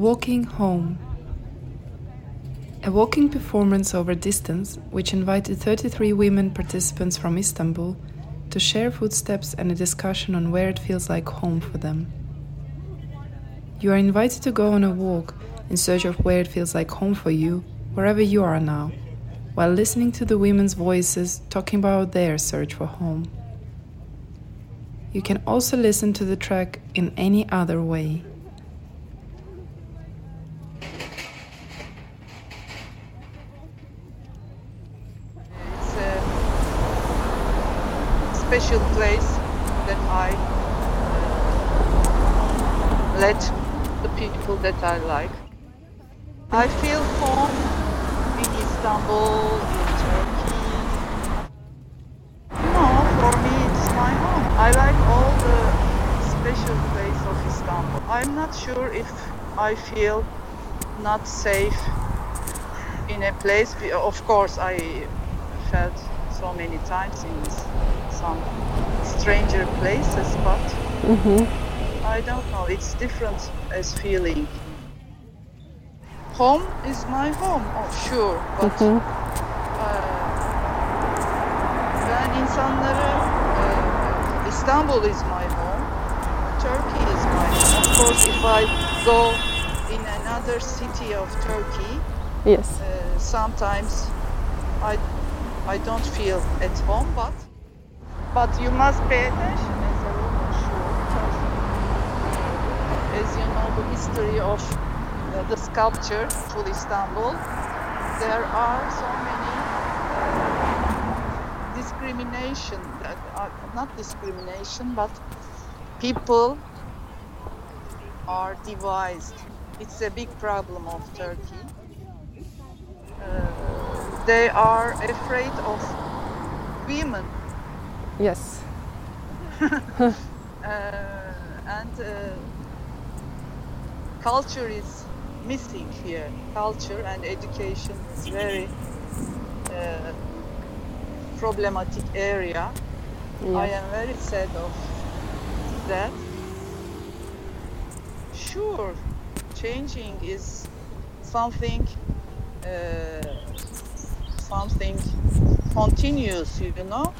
Walking Home. A walking performance over distance, which invited 33 women participants from Istanbul to share footsteps and a discussion on where it feels like home for them. You are invited to go on a walk in search of where it feels like home for you, wherever you are now, while listening to the women's voices talking about their search for home. You can also listen to the track in any other way. It's a special place that I let the people that I like. I feel home in Istanbul, in Turkey. No, for me it's my home. I like all the special place of Istanbul. I'm not sure if I feel not safe in a place. Of course, I felt so many times in some stranger places, but I don't know. It's different as feeling. Home is my home, oh sure, but uh, ben insanları uh, Istanbul is my home, Turkey is my home. Of course, if I go in another city of Turkey, Yes. uh, sometimes I I don't feel at home, but but you must pay attention as a woman, sure, because uh, as you know the history of uh, the sculpture to Istanbul, there are so many uh, discrimination that are not discrimination, but people are devised. It's a big problem of Turkey uh, they are afraid of women. Yes. uh, and uh, culture is missing here. Culture and education is very uh, problematic area. I am very sad of that. Sure changing is something uh, something continuous you know?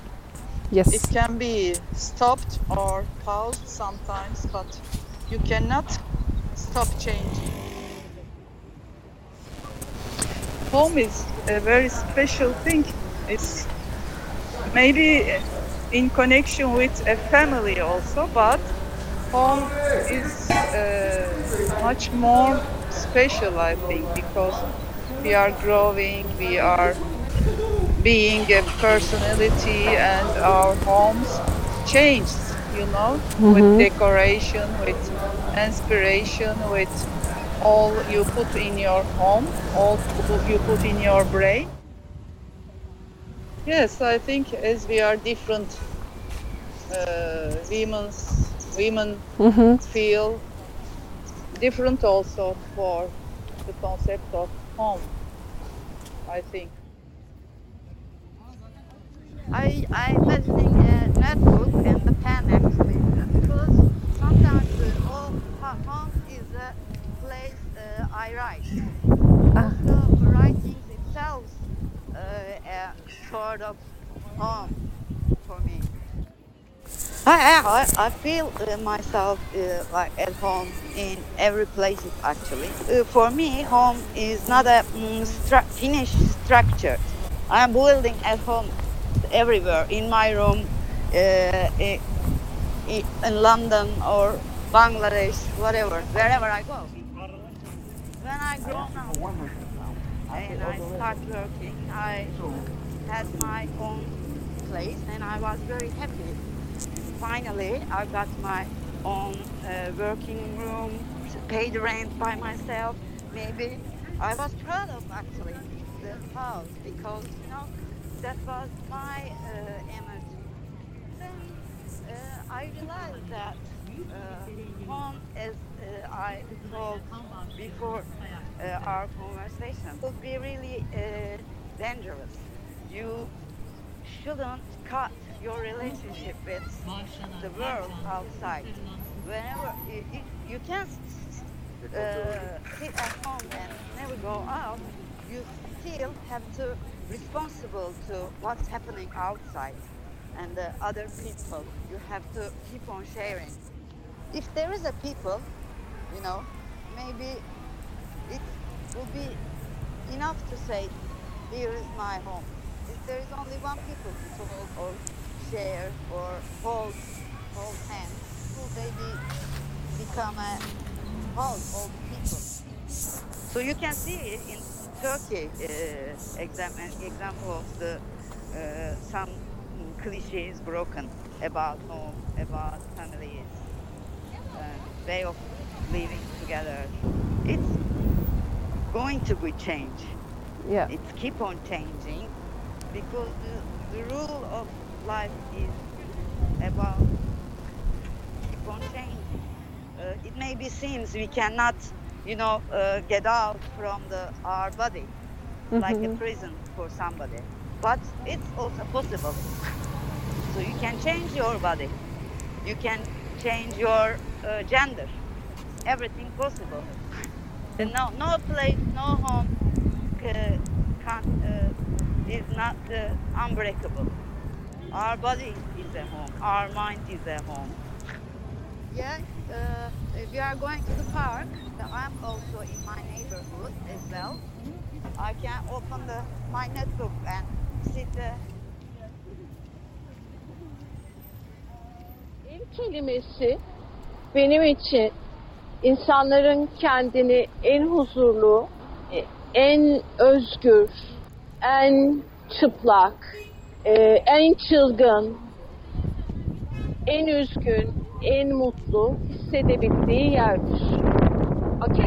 Yes. it can be stopped or paused sometimes but you cannot stop changing. Home is a very special thing. It's maybe in connection with a family also but home is uh, much more special i think because we are growing we are being a personality and our homes change you know with decoration with inspiration with all you put in your home all you put in your brain. Yes i think as we are different uh, women's women Mm-hmm. feel different also for the concept of home i think I I'm visiting a notebook and the pen actually because sometimes uh, home, ho- home is a place uh, I write. Also, writing itself uh, a sort of home for me. I, I, I feel uh, myself uh, like at home in every place actually. Uh, for me, home is not a mm, stru- finished structure. I'm building at home everywhere in my room, uh, in London or Bangladesh, whatever, wherever I go. When I grown up and I start working, I had my own place and I was very happy. Finally, I got my own uh, working room, paid rent by myself. Maybe I was proud of actually the house because you know that was my uh, energy. Then uh, I realized that home, as uh, I told before our conversation, could be really dangerous. You shouldn't cut your relationship with the world outside. Whenever you, you, you can't uh, sit at home and never go out, you still have to responsible to what's happening outside and the other people. You have to keep on sharing. If there is a people, you know, maybe it will be enough to say, here is my home. If there is only one people to talk or share or hold, hold hands, will they be, become a whole, all people? So you can see in Turkey uh, example, example of the uh, some cliches broken about home, about families, uh, way of living together. It's going to be change. Yeah. It's keep on changing because the, the rule of life is about keep on changing. Uh, it maybe seems we cannot, you know, uh, get out from the our body like a prison for somebody, but it's also possible. So you can change your body, you can change your uh, gender, everything possible. And no, no place, no home uh, can, uh, is not uh, unbreakable. Our body is a home, our mind is a home. Yeah, uh, we are going to the park. I'm also in my neighborhood as well. I can open the my notebook and sit uh, Ev kelimesi benim için insanların kendini en huzurlu, en özgür, en çıplak, e, en çılgın, en üzgün, en mutlu hissedebildiği yerdir. Okey?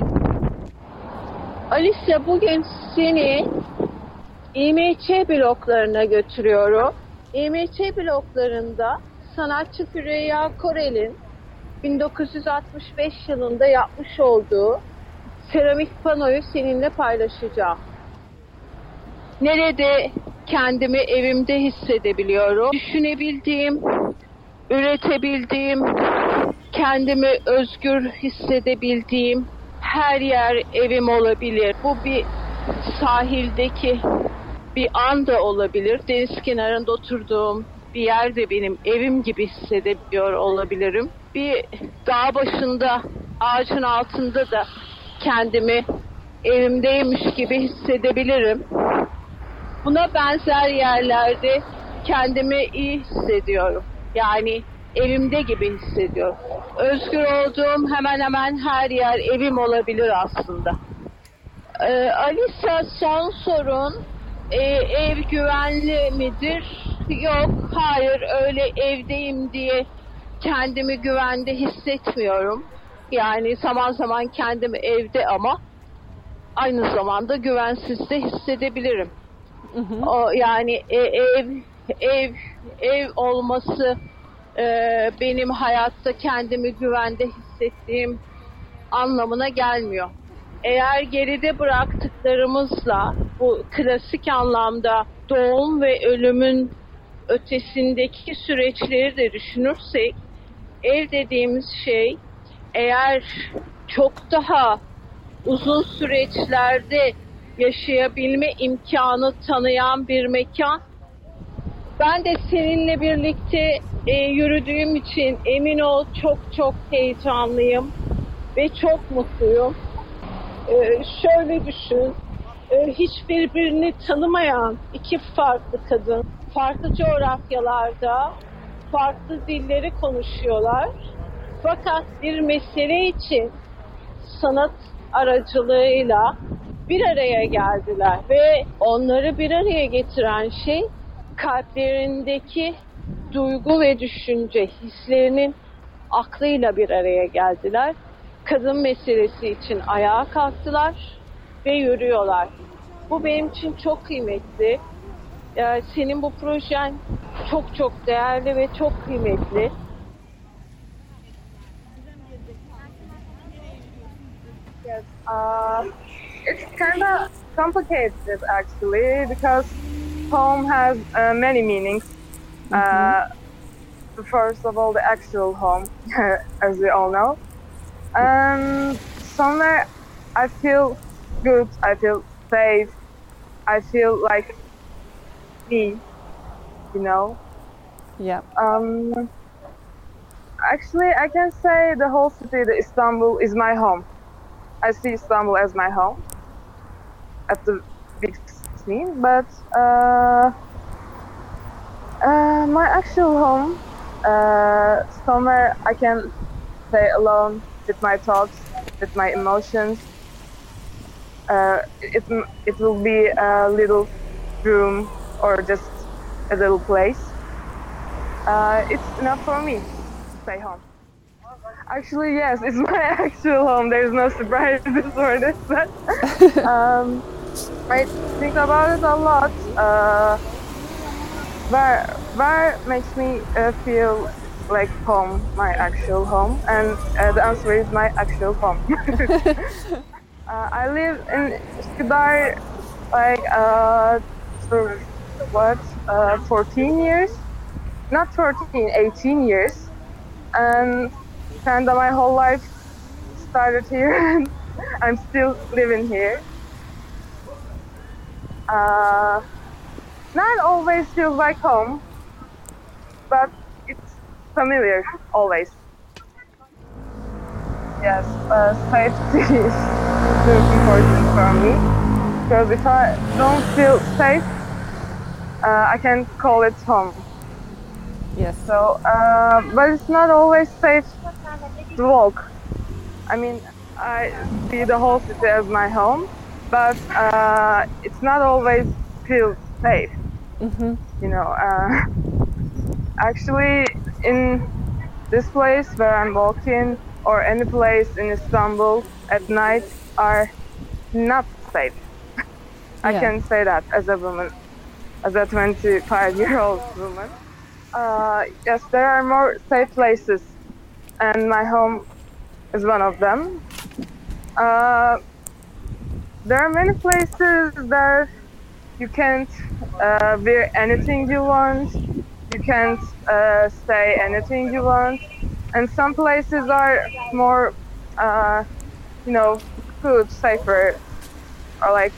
Alice bugün seni İMÇ bloklarına götürüyorum. İMÇ bloklarında sanatçı Süreyya Korel'in 1965 yılında yapmış olduğu seramik panoyu seninle paylaşacağım. Nerede kendimi evimde hissedebiliyorum. Düşünebildiğim, üretebildiğim, kendimi özgür hissedebildiğim her yer evim olabilir. Bu bir sahildeki bir an da olabilir. Deniz kenarında oturduğum bir yerde benim evim gibi hissedebiliyor olabilirim. Bir dağ başında ağacın altında da kendimi evimdeymiş gibi hissedebilirim. Buna benzer yerlerde kendimi iyi hissediyorum. Yani evimde gibi hissediyorum. Özgür olduğum hemen hemen her yer evim olabilir aslında. Ee, Alisa son sorun e, ev güvenli midir? Yok, hayır öyle evdeyim diye kendimi güvende hissetmiyorum. Yani zaman zaman kendimi evde ama aynı zamanda güvensiz de hissedebilirim. O yani e, ev ev ev olması e, benim hayatta kendimi güvende hissettiğim anlamına gelmiyor. Eğer geride bıraktıklarımızla bu klasik anlamda doğum ve ölümün ötesindeki süreçleri de düşünürsek ev dediğimiz şey eğer çok daha uzun süreçlerde yaşayabilme imkanı tanıyan bir mekan. Ben de seninle birlikte e, yürüdüğüm için emin ol çok çok heyecanlıyım ve çok mutluyum. E, şöyle düşün, e, hiç birbirini tanımayan iki farklı kadın, farklı coğrafyalarda, farklı dilleri konuşuyorlar. Fakat bir mesele için sanat aracılığıyla bir araya geldiler ve onları bir araya getiren şey kalplerindeki duygu ve düşünce, hislerinin aklıyla bir araya geldiler. Kadın meselesi için ayağa kalktılar ve yürüyorlar. Bu benim için çok kıymetli. Ee, Senin bu projen çok çok değerli ve çok kıymetli. Yes. Uh, it's kind of complicated actually because home has uh, many meanings. Uh, first of all, the actual home, as we all know. Um, somewhere I feel good. I feel safe. I feel like me. You know. Yeah. Um, actually, I can say the whole city, the Istanbul, is my home. I see Istanbul as my home at the big scene, but uh, uh, my actual home, uh, somewhere I can stay alone with my thoughts, with my emotions. Uh, it it will be a little room or just a little place. Uh, it's enough for me to stay home. Actually, yes, it's my actual home. There's no surprises for this, but um, I think about it a lot. Uh, where where makes me uh, feel like home, my actual home, and uh, the answer is my actual home. uh, I live in Üsküdar like uh, for what uh, 14 years, not 14, 18 years, and kind of my whole life started here, and I'm still living here. Uh, not always feels like home, but it's familiar always. Yes, uh, safety is really important for me because if I don't feel safe, uh, I can call it home. Yes. So, uh, but it's not always safe to walk. I mean, I see the whole city as my home, but uh, it's not always feel safe. Mhm. You know, uh, actually, in this place where I'm walking, or any place in Istanbul at night, are not safe. I Yeah. can say that as a woman, as a 25 year old woman. Uh, yes, there are more safe places, and my home is one of them. Uh, there are many places that you can't uh, wear anything you want, you can't uh, say anything you want, and some places are more, uh, you know, good, safer, or like,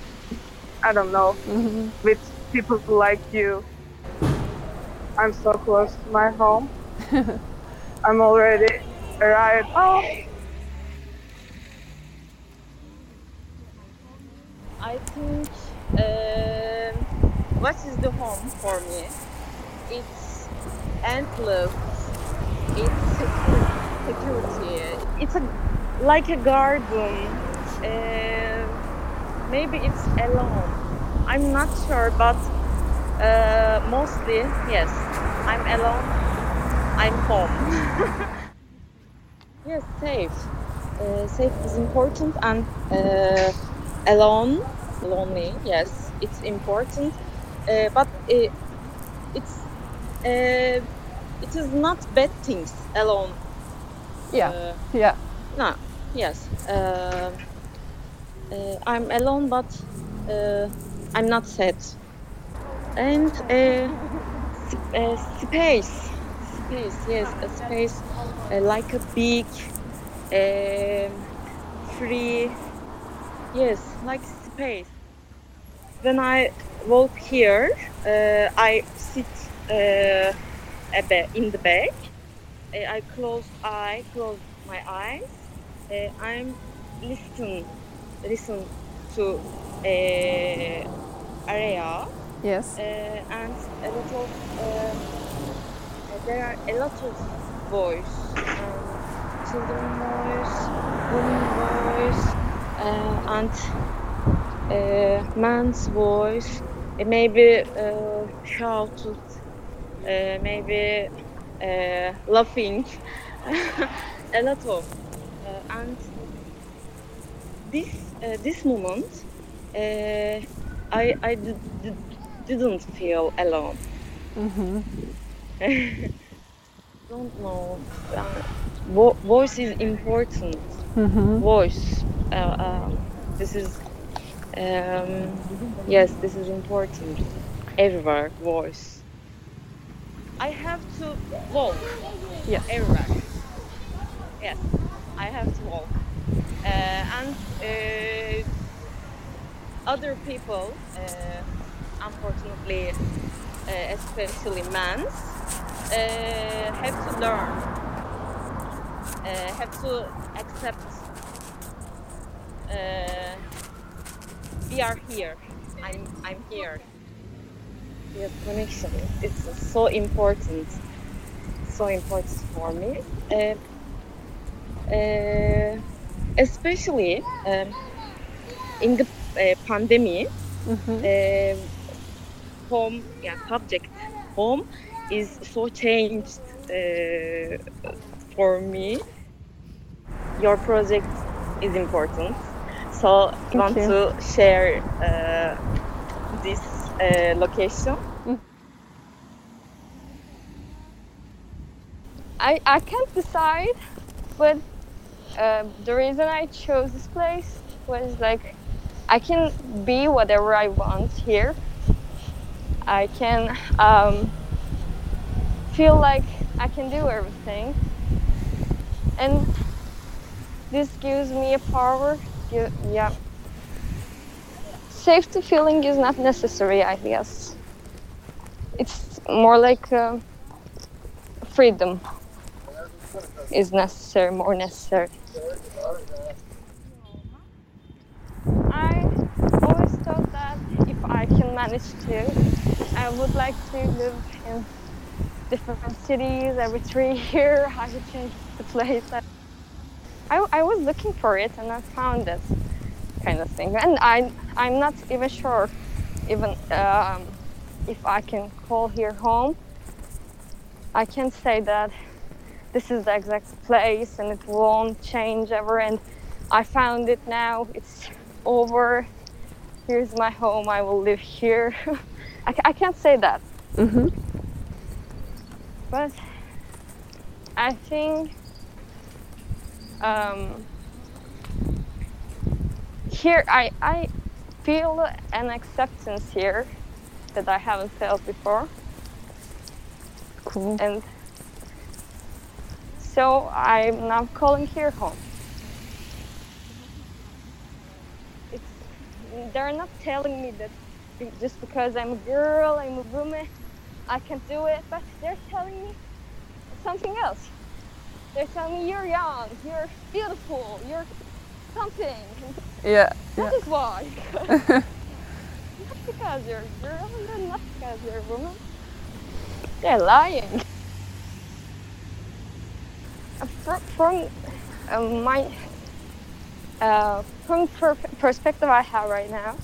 I don't know, with people like you. I'm so close to my home. I'm already arrived. Oh, I think um, what is the home for me? It's endless. It's security. It's a like a garden. Um maybe it's alone. I'm not sure, but uh, mostly yes. I'm alone. I'm home. yes, safe. Uh, safe is important and uh, alone lonely yes it's important uh, but uh, it's uh, it is not bad things alone Yeah. Uh, Yeah. no yes uh, uh, i'm alone but uh, i'm not sad and space space yes a space uh, like a big um free yes like space. When i walk here uh, i sit uh, in the back. Uh, i close i close my eyes. Uh, i'm listen listen to uh, area. Yes. uh, and a lot of there are a lot of voice. Um, children voice woman voice and uh, man's voice uh, maybe uh, shouted uh, maybe uh, laughing a lot of uh, and this uh, this moment uh, I I d- d- didn't feel alone. Mhm. Don't know. Uh, vo- voice is important. Mhm. Voice. Uh, um, this is. Um, yes, this is important. Everywhere, voice. I have to walk Yes. everywhere. Yes, I have to walk. uh, and uh, other people, uh, unfortunately, uh, especially men, uh, have to learn, have to accept uh, we are here. I'm I'm here. Yes, connection. It's so important. So important for me. Uh, uh, especially um, in the uh, pandemic, uh, home, yeah, subject home is so changed uh, for me. Your project is important, so I want you. to share uh, this uh, location. I, I can't decide, but uh, the reason I chose this place was like I can be whatever I want here. I can um, feel like I can do everything, and this gives me a power. Yeah, safety feeling is not necessary, I guess. It's more like uh, freedom is necessary, more necessary. I always thought that if I can manage to, I would like to live in different cities every three years. I would change the place. I, I was looking for it and I found it, kind of thing. And I I'm not even sure, even um, if I can call here home. I can't say that this is the exact place and it won't change ever and I found it now it's over here's my home I will live here I, I can't say that Mhm. but I think um, here I, I feel an acceptance here that I haven't felt before Cool. and so I'm now calling here home. It's they're not telling me that just because I'm a girl, I'm a woman, I can do it, but they're telling me something else. They're telling me you're young, you're beautiful, you're something. Yeah. That is why. not because you're a girl, and not because you're a woman. They're lying. Uh, fr- From uh, my uh, from per- perspective I have right now,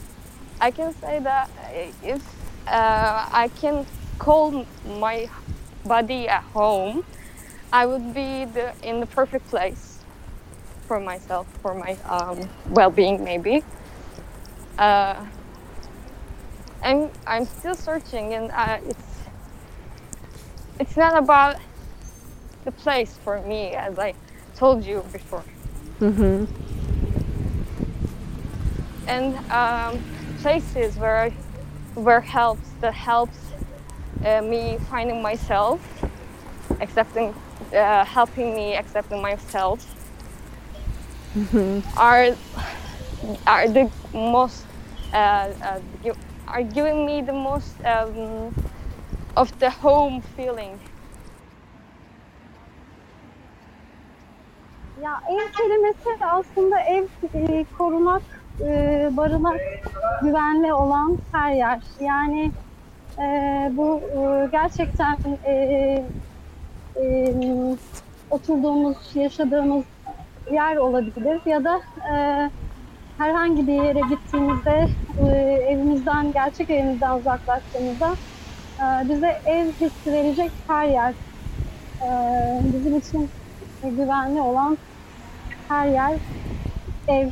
I can say that if uh, I can call my body at home, I would be the, in the perfect place for myself, for my um, well-being, maybe. Uh, I'm I'm still searching, and uh, it's it's not about the place for me, as I told you before. Mhm. and um, places where I, where helps that helps uh, me finding myself, accepting, uh, helping me accepting myself, are are the most uh, uh, are giving me the most um, of the home feeling. Ya ev kelimesi aslında ev e, korumak, e, barınak, güvenli olan her yer. Yani e, bu e, gerçekten e, e, oturduğumuz, yaşadığımız yer olabilir ya da e, herhangi bir yere gittiğimizde e, evimizden, gerçek evimizden uzaklaştığımızda e, bize ev hissi verecek her yer. E, bizim için güvenli olan her yer ev.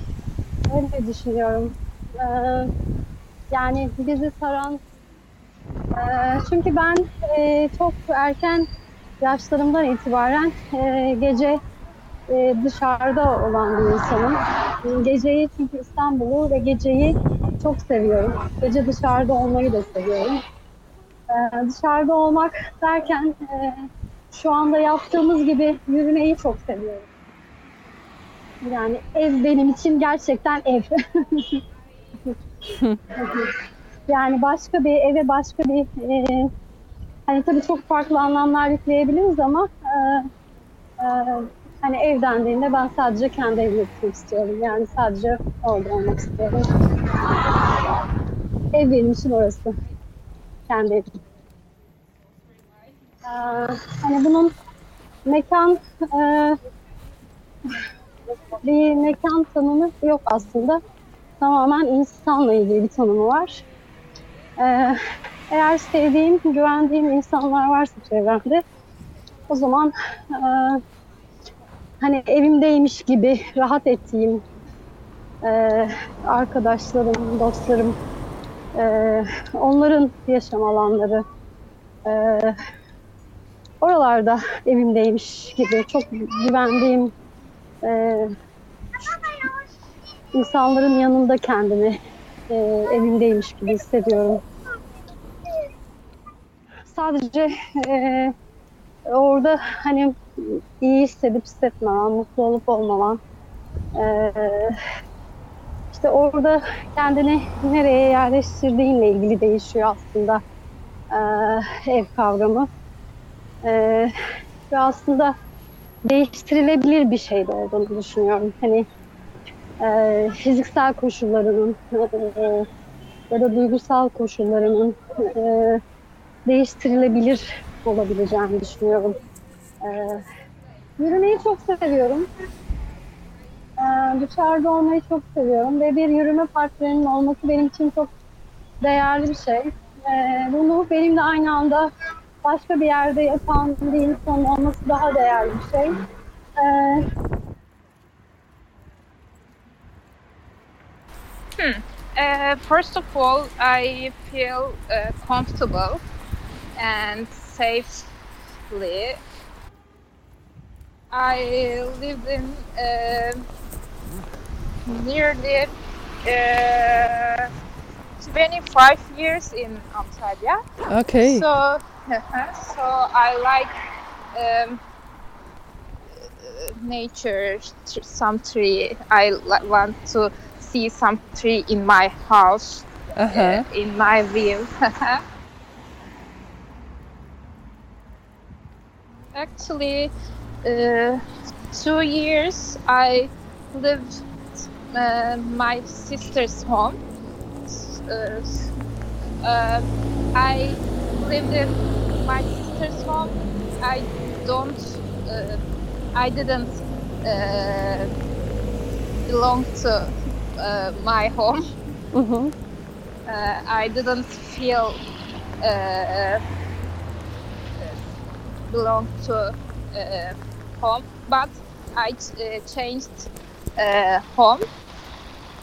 Öyle düşünüyorum. Ee, yani bizi saran e, çünkü ben e, çok erken yaşlarımdan itibaren e, gece e, dışarıda olan bir insanım. Geceyi çünkü İstanbul'u ve geceyi çok seviyorum. Gece dışarıda olmayı da seviyorum. Ee, dışarıda olmak derken e, şu anda yaptığımız gibi yürümeyi çok seviyorum. Yani ev benim için gerçekten ev. yani başka bir eve başka bir e, hani tabii çok farklı anlamlar yükleyebiliriz ama e, e, hani ev dendiğinde ben sadece kendi gitmek istiyorum. Yani sadece orada olmak istiyorum. Ev benim için orası. Kendi evim. Ee, hani bunun mekan e, bir mekan tanımı yok aslında. Tamamen insanla ilgili bir tanımı var. Ee, eğer sevdiğim, güvendiğim insanlar varsa çevremde o zaman e, hani evimdeymiş gibi rahat ettiğim e, arkadaşlarım, dostlarım, e, onların yaşam alanları e, oralarda evimdeymiş gibi çok güvendiğim e, insanların yanında kendimi e, evimdeymiş gibi hissediyorum. Sadece e, orada hani iyi hissedip hissetmemem, mutlu olup olmamam, e, işte orada kendini nereye yerleştirdiğinle ilgili değişiyor aslında e, ev kavramı. E, ve aslında değiştirilebilir bir şey de olduğunu düşünüyorum. Hani e, fiziksel koşullarının e, ya da duygusal koşullarının e, değiştirilebilir olabileceğini düşünüyorum. E, yürümeyi çok seviyorum. E, dışarıda olmayı çok seviyorum ve bir yürüme partnerinin olması benim için çok değerli bir şey. E, bunu benimle aynı anda başka bir yerde yapan bir insanın olması daha değerli bir şey. E, Hmm. Uh, first of all, I feel uh, comfortable and safely. I lived in uh, nearly uh, 25 years in Antalya. Okay. So, so I like um, uh, nature, some tree. I want to see some tree in my house, Uh-huh. uh, in my view. Actually, uh, two years I lived uh, my sister's home. Uh, uh, I lived in my sister's home. I don't. Uh, I didn't uh, belong to uh, my home. Mhm. Uh, I didn't feel uh, belong to uh, home, but I ch- uh, changed uh, home.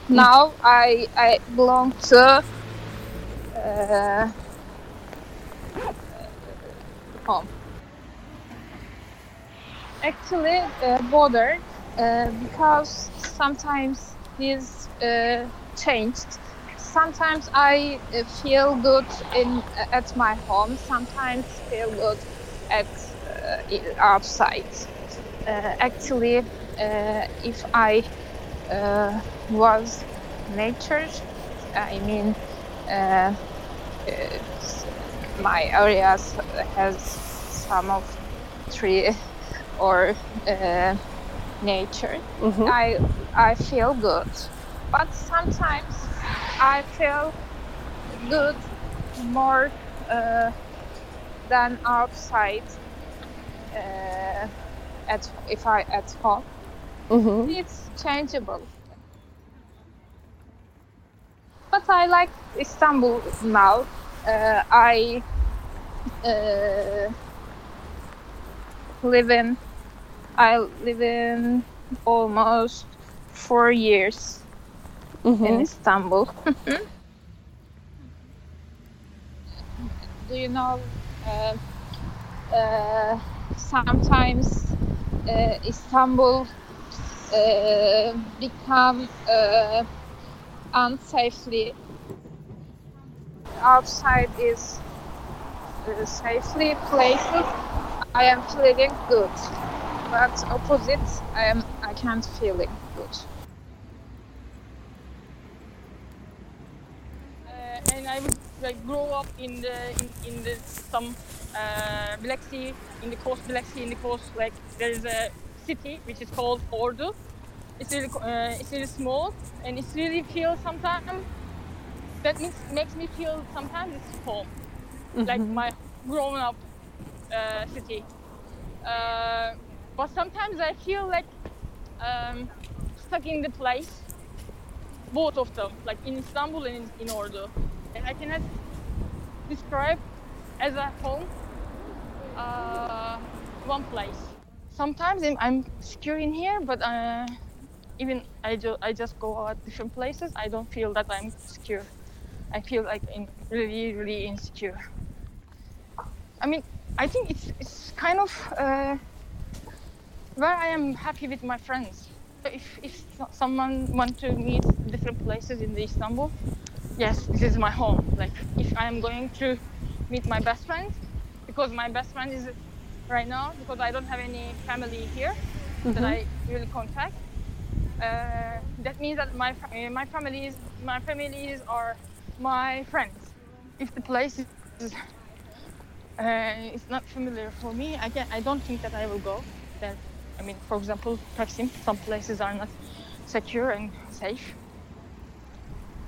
Now I I belong to uh, home. Actually, uh, uh, because sometimes this uh, changed. Sometimes I uh, feel good in at my home. Sometimes feel good at uh, outside. Uh, actually, uh, if I uh, was nature, I mean, my areas has some of tree or uh, nature. Mhm. I I feel good, but sometimes I feel good more uh, than outside. Uh, at if I at home, Mhm. it's changeable. But I like Istanbul now. Uh, I uh, live in I live in almost four years in Mhm. Istanbul. Do you know? Uh, uh, sometimes uh, Istanbul become unsafely. Outside is uh, safely places. I am feeling good. but opposite, I am I can't feel it good. Uh, and I would like grow up in the in, in the some uh, Black Sea in the coast Black Sea in the coast like there is a city which is called Ordu. It's really uh, it's really small and it's really feels sometimes that makes makes me feel sometimes it's home like my grown up uh, city. Uh, but sometimes I feel like um, stuck in the place, both of them, like in Istanbul and in, in Ordu. And I cannot describe as a home uh, one place. Sometimes I'm, secure in here, but uh, even I, ju- I just go out different places, I don't feel that I'm secure. I feel like really, really insecure. I mean, I think it's it's kind of uh, where I am happy with my friends. If if someone want to meet different places in Istanbul, yes, this is my home. Like if I am going to meet my best friend, because my best friend is right now because I don't have any family here that Mhm. I really contact. Uh, that means that my my family is my families are my friends. If the place is uh, it's not familiar for me, I can I don't think that I will go there. I mean, for example, Taksim, some places are not secure and safe.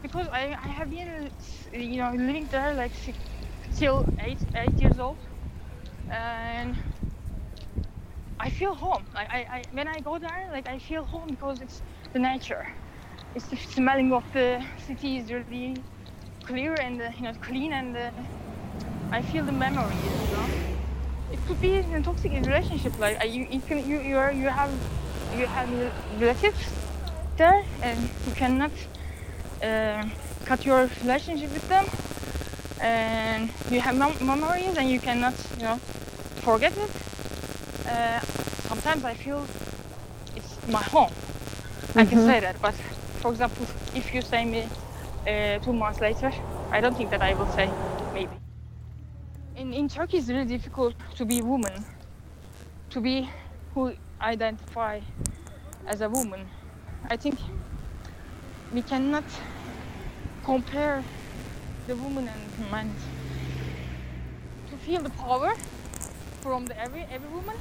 Because I, I have been, you know, living there like si- till eight eight years old, and I feel home. Like I, I when I go there, like I feel home because it's the nature. It's the smelling of the city is really clear and uh, you know clean and uh, I feel the memories. You know, it could be a toxic relationship. Like uh, you, you can you you are you have you have relatives there and you cannot uh, cut your relationship with them and you have mem- memories and you cannot you know forget it. Uh, sometimes I feel it's my home. I can Mhm. say that, but for example, if you say me uh, two months later, I don't think that I will say maybe. In, in Turkey, it's really difficult to be a woman, to be who identify as a woman. I think we cannot compare the woman and man. To feel the power from the every every woman.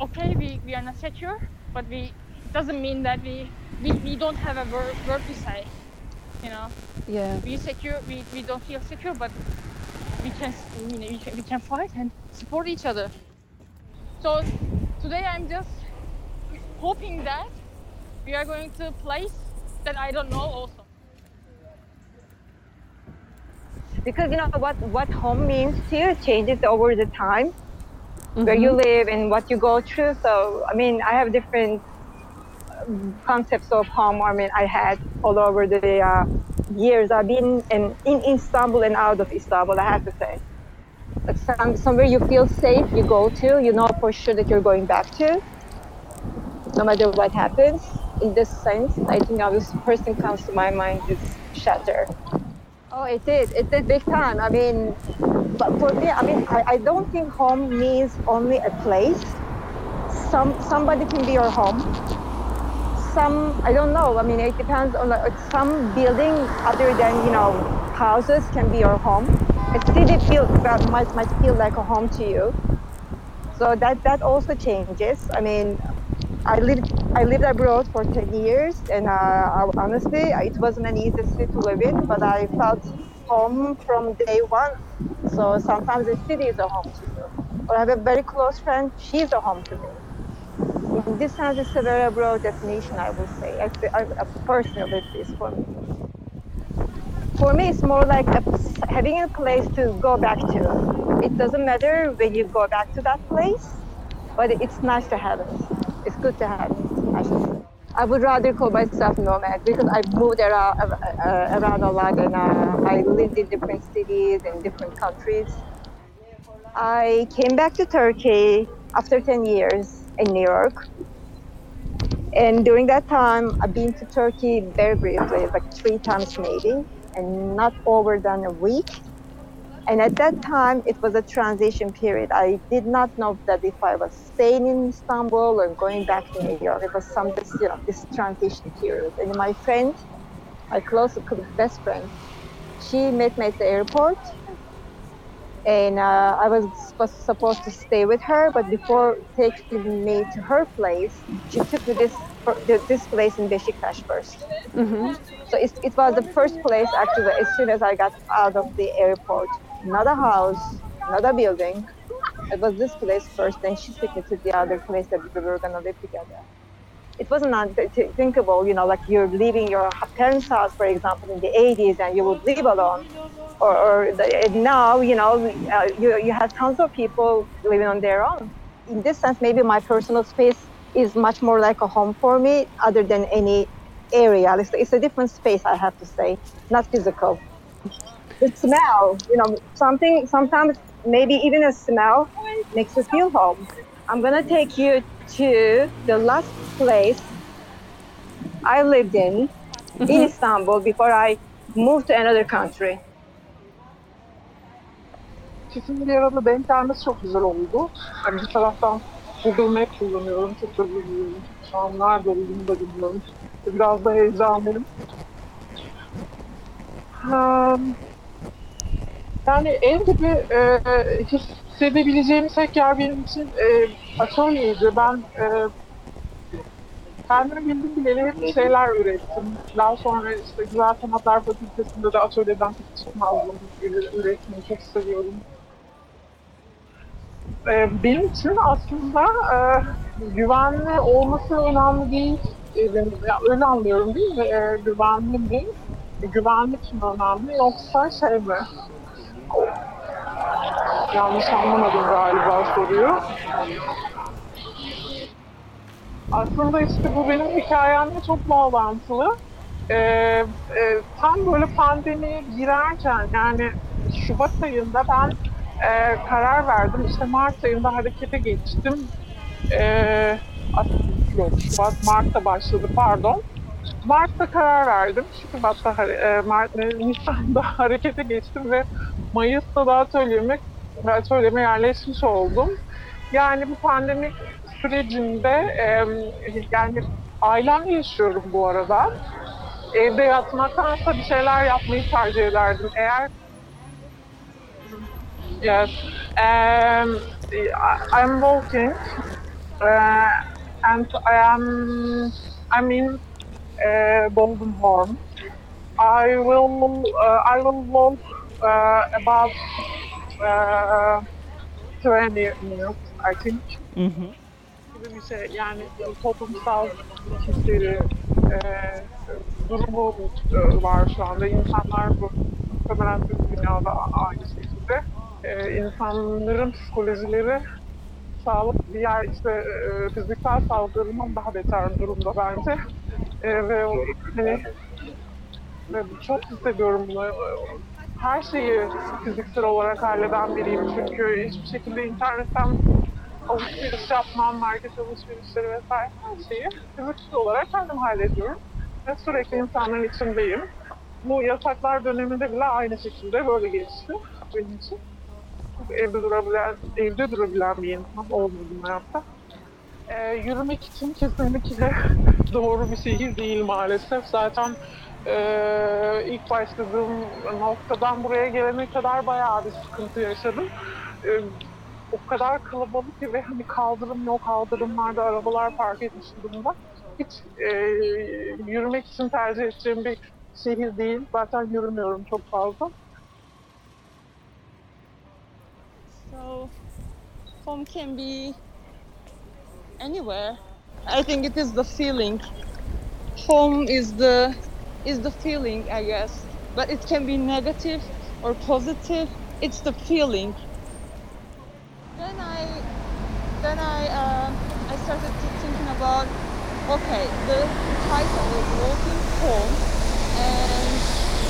Okay, we, we are not secure, but we it doesn't mean that we we, we don't have a word, word to say. You know, Yeah. we secure we, we don't feel secure, but we can you know we can, we can fight and support each other. So today I'm just hoping that we are going to place that I don't know also. because you know what what home means to you changes over the time where you Mhm. live and what you go through so i mean i have different um, concepts of home i mean i had all over the uh, years i've been in, in istanbul and out of istanbul i have to say like some, somewhere you feel safe you go to you know for sure that you're going back to no matter what happens in this sense i think now this person comes to my mind is shatter Oh, it did. It did big time. I mean, but for me, I mean, I, I don't think home means only a place. Some somebody can be your home. Some I don't know. I mean, it depends on like, some building other than you know houses can be your home. A city feel might might feel like a home to you. So that that also changes. I mean, I lived I lived abroad for 10 years, and uh, I- honestly, it wasn't an easy city to live in, but I felt home from day one. So sometimes the city is a home to you. Or I have a very close friend, she's a home to me. In this sense, it's a very broad definition, I would say, I, I, personally, at least for me. For me, it's more like a, having a place to go back to. It doesn't matter when you go back to that place, but it's nice to have it. Good to have. I. I would rather call myself nomad because I've moved around, uh, around a lot and uh, I lived in different cities and different countries. I came back to Turkey after 10 years in New York. And during that time, I've been to Turkey very briefly, like three times maybe, and not over than a week. And at that time, it was a transition period. I did not know that if I was staying in Istanbul or going back to New York. It was some this, you know, this transition period. And my friend, my close best friend, she met me at the airport and uh, I was supposed to stay with her, but before taking me to her place, she took me this this place in Beşiktaş 1st Mm-hmm. So it, it was the first place actually. As soon as I got out of the airport, not a house, not a building. It was this place first. Then she took me to the other place that we were gonna live together. It wasn't unthinkable, you know, like you're leaving your parents' house, for example, in the 80s, and you would live alone or, or the, now you know uh, you, you have tons of people living on their own in this sense maybe my personal space is much more like a home for me other than any area it's, it's a different space i have to say not physical the smell you know something sometimes maybe even a smell makes you feel home i'm to take you to the last place i lived in in mm-hmm. istanbul before i moved to another country bir arada denk çok güzel oldu. Hani bir taraftan Google Map kullanıyorum. Çok da bilmiyorum. Şu an nerede olduğumu da bilmiyorum. Biraz da heyecanlıyım. Yani ev gibi e, hissedebileceğim tek yer benim için e, atölyeydi. Ben e, kendimi bildim bileli hep şeyler ürettim. Daha sonra işte Güzel Sanatlar Fakültesi'nde de atölyeden hiç çıkmazdım. Üretmeyi çok seviyorum. Ee, benim için aslında e, güvenli olması önemli değil. E, öyle anlıyorum değil mi? E, güvenli mi? E, güvenlik mi önemli yoksa şey mi? Yanlış anlamadım galiba soruyu. Aslında işte bu benim hikayemle çok bağlantılı. Ee, e, tam böyle pandemiye girerken yani Şubat ayında ben e, karar verdim. İşte Mart ayında harekete geçtim. E, yok Şubat, Mart'ta başladı pardon. Mart'ta karar verdim. Şubat'ta e, Mart, Nisan'da harekete geçtim ve Mayıs'ta da atölyeme, atölyeme yerleşmiş oldum. Yani bu pandemi sürecinde e, yani ailemle yaşıyorum bu arada. Evde yatmaktansa bir şeyler yapmayı tercih ederdim. Eğer Yes, um, I'm walking, uh, and I am I'm in uh, Goldenhorn. I will uh, I will walk uh, about uh, 20 minutes, I think. Hı hı. Gibi bir şey yani toplumsal hisleri, e, durumu e, var şu anda. İnsanlar bu muhtemelen tüm dünyada aynı şekilde e, insanların psikolojileri sağlık diğer işte e, fiziksel sağlıklarından daha beter durumda bence. E, ve hani ve çok hissediyorum bunu. Her şeyi fiziksel olarak halleden biriyim çünkü hiçbir şekilde internetten alışveriş yapmam, market alışverişleri vesaire her şeyi fiziksel olarak kendim hallediyorum. Ve sürekli insanların içindeyim. Bu yasaklar döneminde bile aynı şekilde böyle geçti benim için evde durabilen, evde durabilen bir insan olmadım hayatta. Ee, yürümek için kesinlikle doğru bir şehir değil maalesef. Zaten e, ilk başladığım noktadan buraya gelene kadar bayağı bir sıkıntı yaşadım. E, o kadar kalabalık ki ve hani kaldırım yok, kaldırımlarda arabalar park etmiş durumda. Hiç e, yürümek için tercih edeceğim bir şehir değil. Zaten yürümüyorum çok fazla. So home can be anywhere. I think it is the feeling. Home is the is the feeling, I guess. But it can be negative or positive. It's the feeling. Then I then I uh, I started thinking about okay, the title is walking home and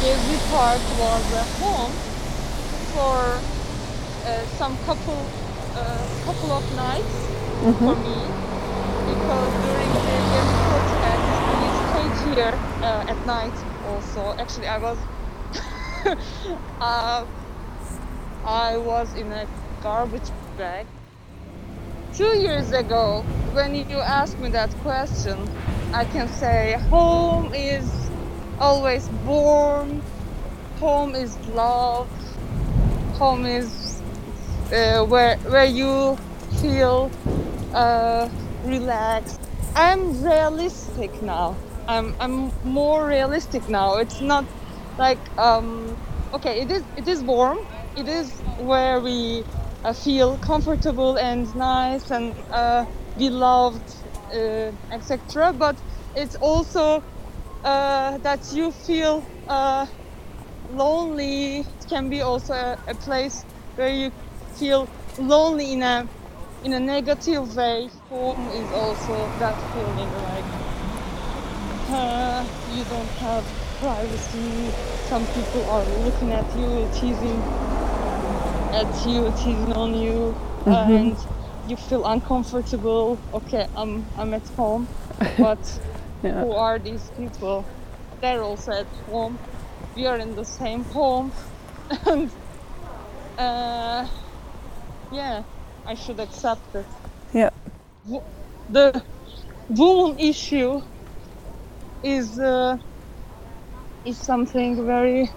every part was a home for uh, some couple uh, couple of nights for me because during the Gezi protest we stayed here uh, at night also. Actually, I was uh, I was in a garbage bag. Two years ago, when you asked me that question, I can say home is always warm, home is love, home is uh, where where you feel uh, relaxed. I'm realistic now. I'm I'm more realistic now. It's not like um, okay, it is it is warm. It is where we uh, feel comfortable and nice and uh, beloved, uh, etc. But it's also uh, that you feel uh, lonely. It can be also a, a place where you feel lonely in a in a negative way. Home is also that feeling like uh, you don't have privacy. Some people are looking at you, teasing at you, teasing on you, Mhm. and you feel uncomfortable. Okay, I'm I'm at home, but Yeah. who are these people? They're also at home. We are in the same home, and uh, yeah, I should accept it. Yeah. The woman issue is uh, is something very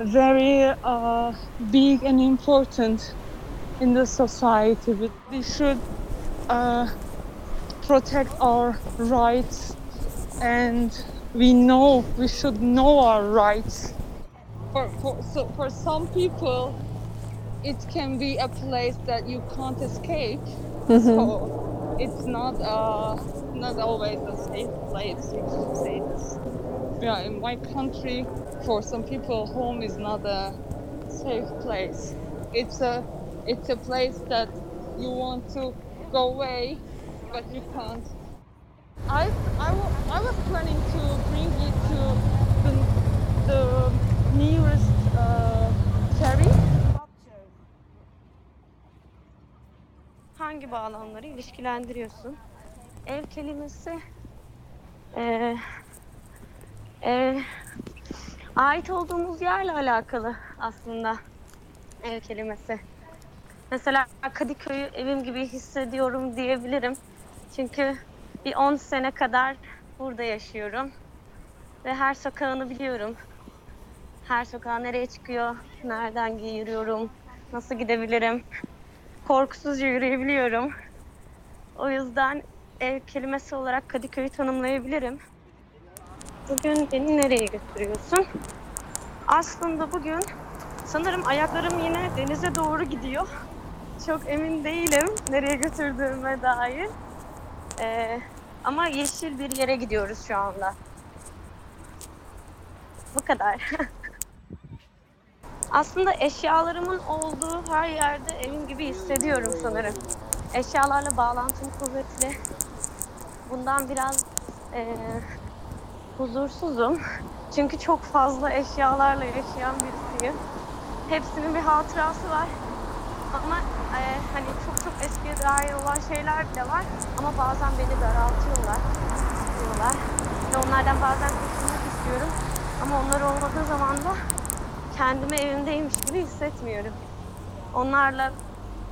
very uh, big and important in the society. We should uh, protect our rights, and we know we should know our rights. For for so for some people, it can be a place that you can't escape. So it's not uh not always a safe place. You say this. Yeah, in my country, for some people, home is not a safe place. It's a it's a place that you want to go away, but you can't. I I, I was planning to bring you to the the nearest uh, ferry. Hangi bağlamları ilişkilendiriyorsun? Ev kelimesi eee, eee, ait olduğumuz yerle alakalı aslında ev kelimesi. Mesela Kadıköy'ü evim gibi hissediyorum diyebilirim. Çünkü bir 10 sene kadar burada yaşıyorum. Ve her sokağını biliyorum. Her sokağa nereye çıkıyor, nereden yürüyorum, nasıl gidebilirim korkusuzca yürüyebiliyorum. O yüzden ev kelimesi olarak Kadıköy'ü tanımlayabilirim. Bugün beni nereye götürüyorsun? Aslında bugün sanırım ayaklarım yine denize doğru gidiyor. Çok emin değilim nereye götürdüğüme dair. Ee, ama yeşil bir yere gidiyoruz şu anda. Bu kadar. Aslında eşyalarımın olduğu her yerde evim gibi hissediyorum sanırım. Eşyalarla bağlantım kuvvetli. Bundan biraz eee, huzursuzum. Çünkü çok fazla eşyalarla yaşayan birisiyim. Hepsinin bir hatırası var. Ama eee, hani çok çok eskiye dair olan şeyler bile var. Ama bazen beni daraltıyorlar. diyorlar. Ve onlardan bazen kurtulmak istiyorum. Ama onlar olmadığı zaman da kendimi evimdeymiş gibi hissetmiyorum. Onlarla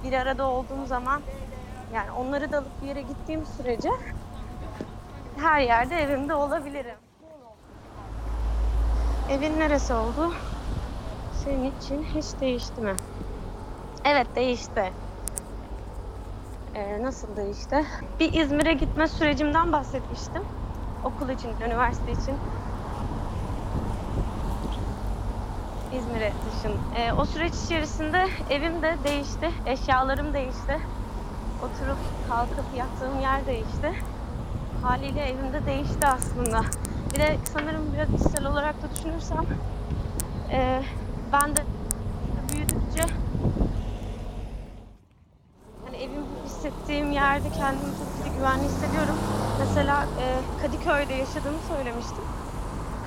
bir arada olduğum zaman yani onları da alıp bir yere gittiğim sürece her yerde evimde olabilirim. Evin neresi oldu? Senin için hiç değişti mi? Evet değişti. Ee, nasıl değişti? Bir İzmir'e gitme sürecimden bahsetmiştim. Okul için, üniversite için. İzmir'e taşın. Ee, o süreç içerisinde evim de değişti, eşyalarım değişti. Oturup kalkıp yattığım yer değişti. Haliyle evim de değişti aslında. Bir de sanırım biraz içsel olarak da düşünürsem e, ben de büyüdükçe hani evim hissettiğim yerde kendimi çok güvenli hissediyorum. Mesela e, Kadıköy'de yaşadığımı söylemiştim.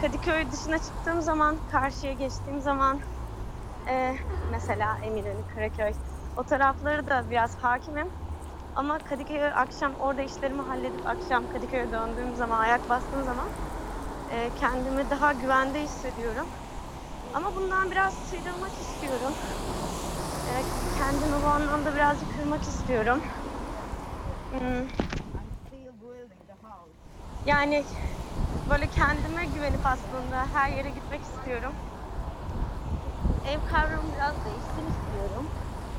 Kadıköy dışına çıktığım zaman, karşıya geçtiğim zaman e, mesela Eminönü, Karaköy o tarafları da biraz hakimim. Ama Kadıköy'e akşam orada işlerimi halledip akşam Kadıköy'e döndüğüm zaman, ayak bastığım zaman e, kendimi daha güvende hissediyorum. Ama bundan biraz sıyrılmak istiyorum. Ee, kendimi bu anlamda birazcık kırmak istiyorum. Hmm. Yani böyle kendime güvenip aslında her yere gitmek istiyorum. Ev kavramı biraz değişsin istiyorum.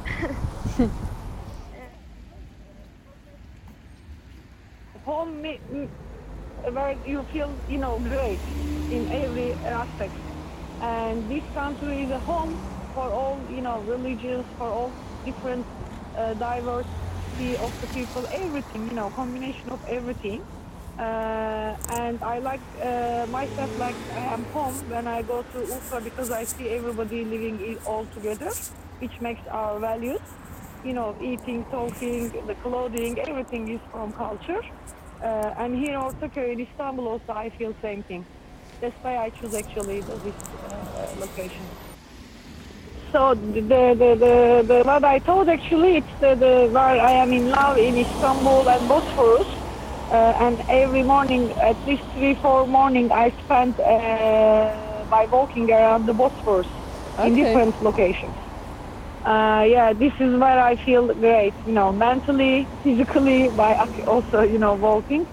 home me, me- where you feel you know great in every aspect and this country is a home for all you know religions for all different uh, diversity of the people everything you know combination of everything uh, and I like uh, myself like I am home when I go to Urfa because I see everybody living all together which makes our values you know, eating, talking, the clothing, everything is from culture. Uh, and here Ortaköy in Istanbul also I feel same thing. That's why I choose actually this uh, location. So the, the, the, the, what I told actually it's the, the where I am in love in Istanbul and Bosphorus. Uh, and every morning, at least three, four morning, I spend uh, by walking around the Bosphorus in different locations uh, yeah, this is where I feel great, you know, mentally, physically, by also, you know, walking.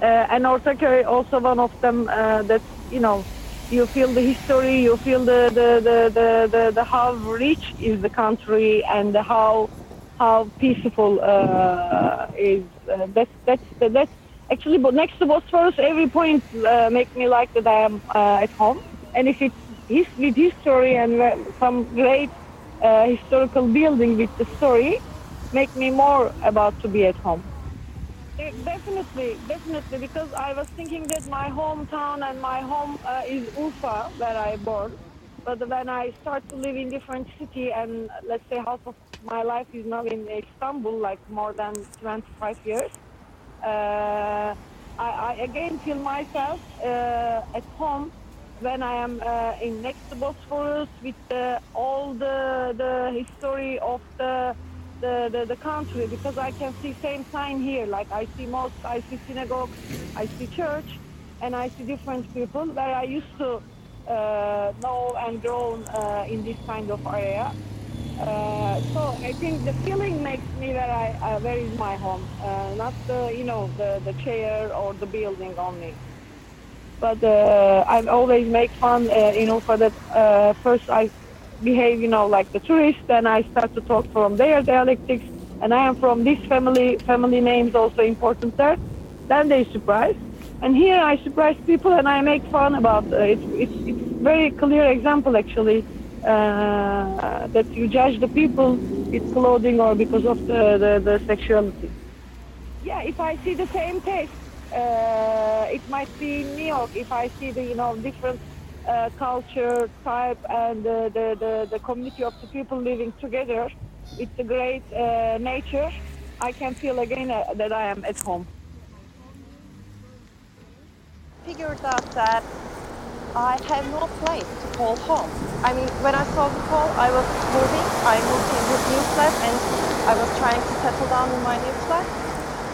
Uh, and Ortaköy also one of them uh, that, you know, you feel the history, you feel the, the, the, the, the, the how rich is the country and how how peaceful uh, is. Uh, that's that's that's actually but next to Bosphorus, every point uh, make me like that I am uh, at home. And if it's his, with history and uh, some great uh, historical building with the story, make me more about to be at home. De- Definitely, definitely, because I was thinking that my hometown and my home uh, is Urfa, where I born. But when I start to live in different city, and let's say half of my life is now in Istanbul, like more than 25 years, I, I again feel myself uh, at home when I am uh, in next to Bosphorus with all the the history of the, the the the country because I can see same sign here. Like I see mosque, I see synagogue, I see church, and I see different people where I used to uh, know and grown uh, in this kind of area. Uh, so I think the feeling makes me where I uh, where is my home, uh, not the you know the the chair or the building only but uh, I always make fun, uh, you know, for that. First, I behave, you know, like the tourist, then I start to talk from their dialectics, and I am from this family. Family names also important there. Then they surprise, and here I surprise people, and I make fun about it. It's it's very clear example actually uh, that you judge the people with clothing or because of the, the, the sexuality. Yeah, if I see the same taste, uh, it might be in New York. If I see the you know different uh, culture, type, and uh, the, the the community of the people living together, it's a great uh, nature. I can feel again uh, that I am at home. figured out that I have no place to call home. I mean, when I saw the call, I was moving. I moved in this new flat and I was trying to settle down in my new flat.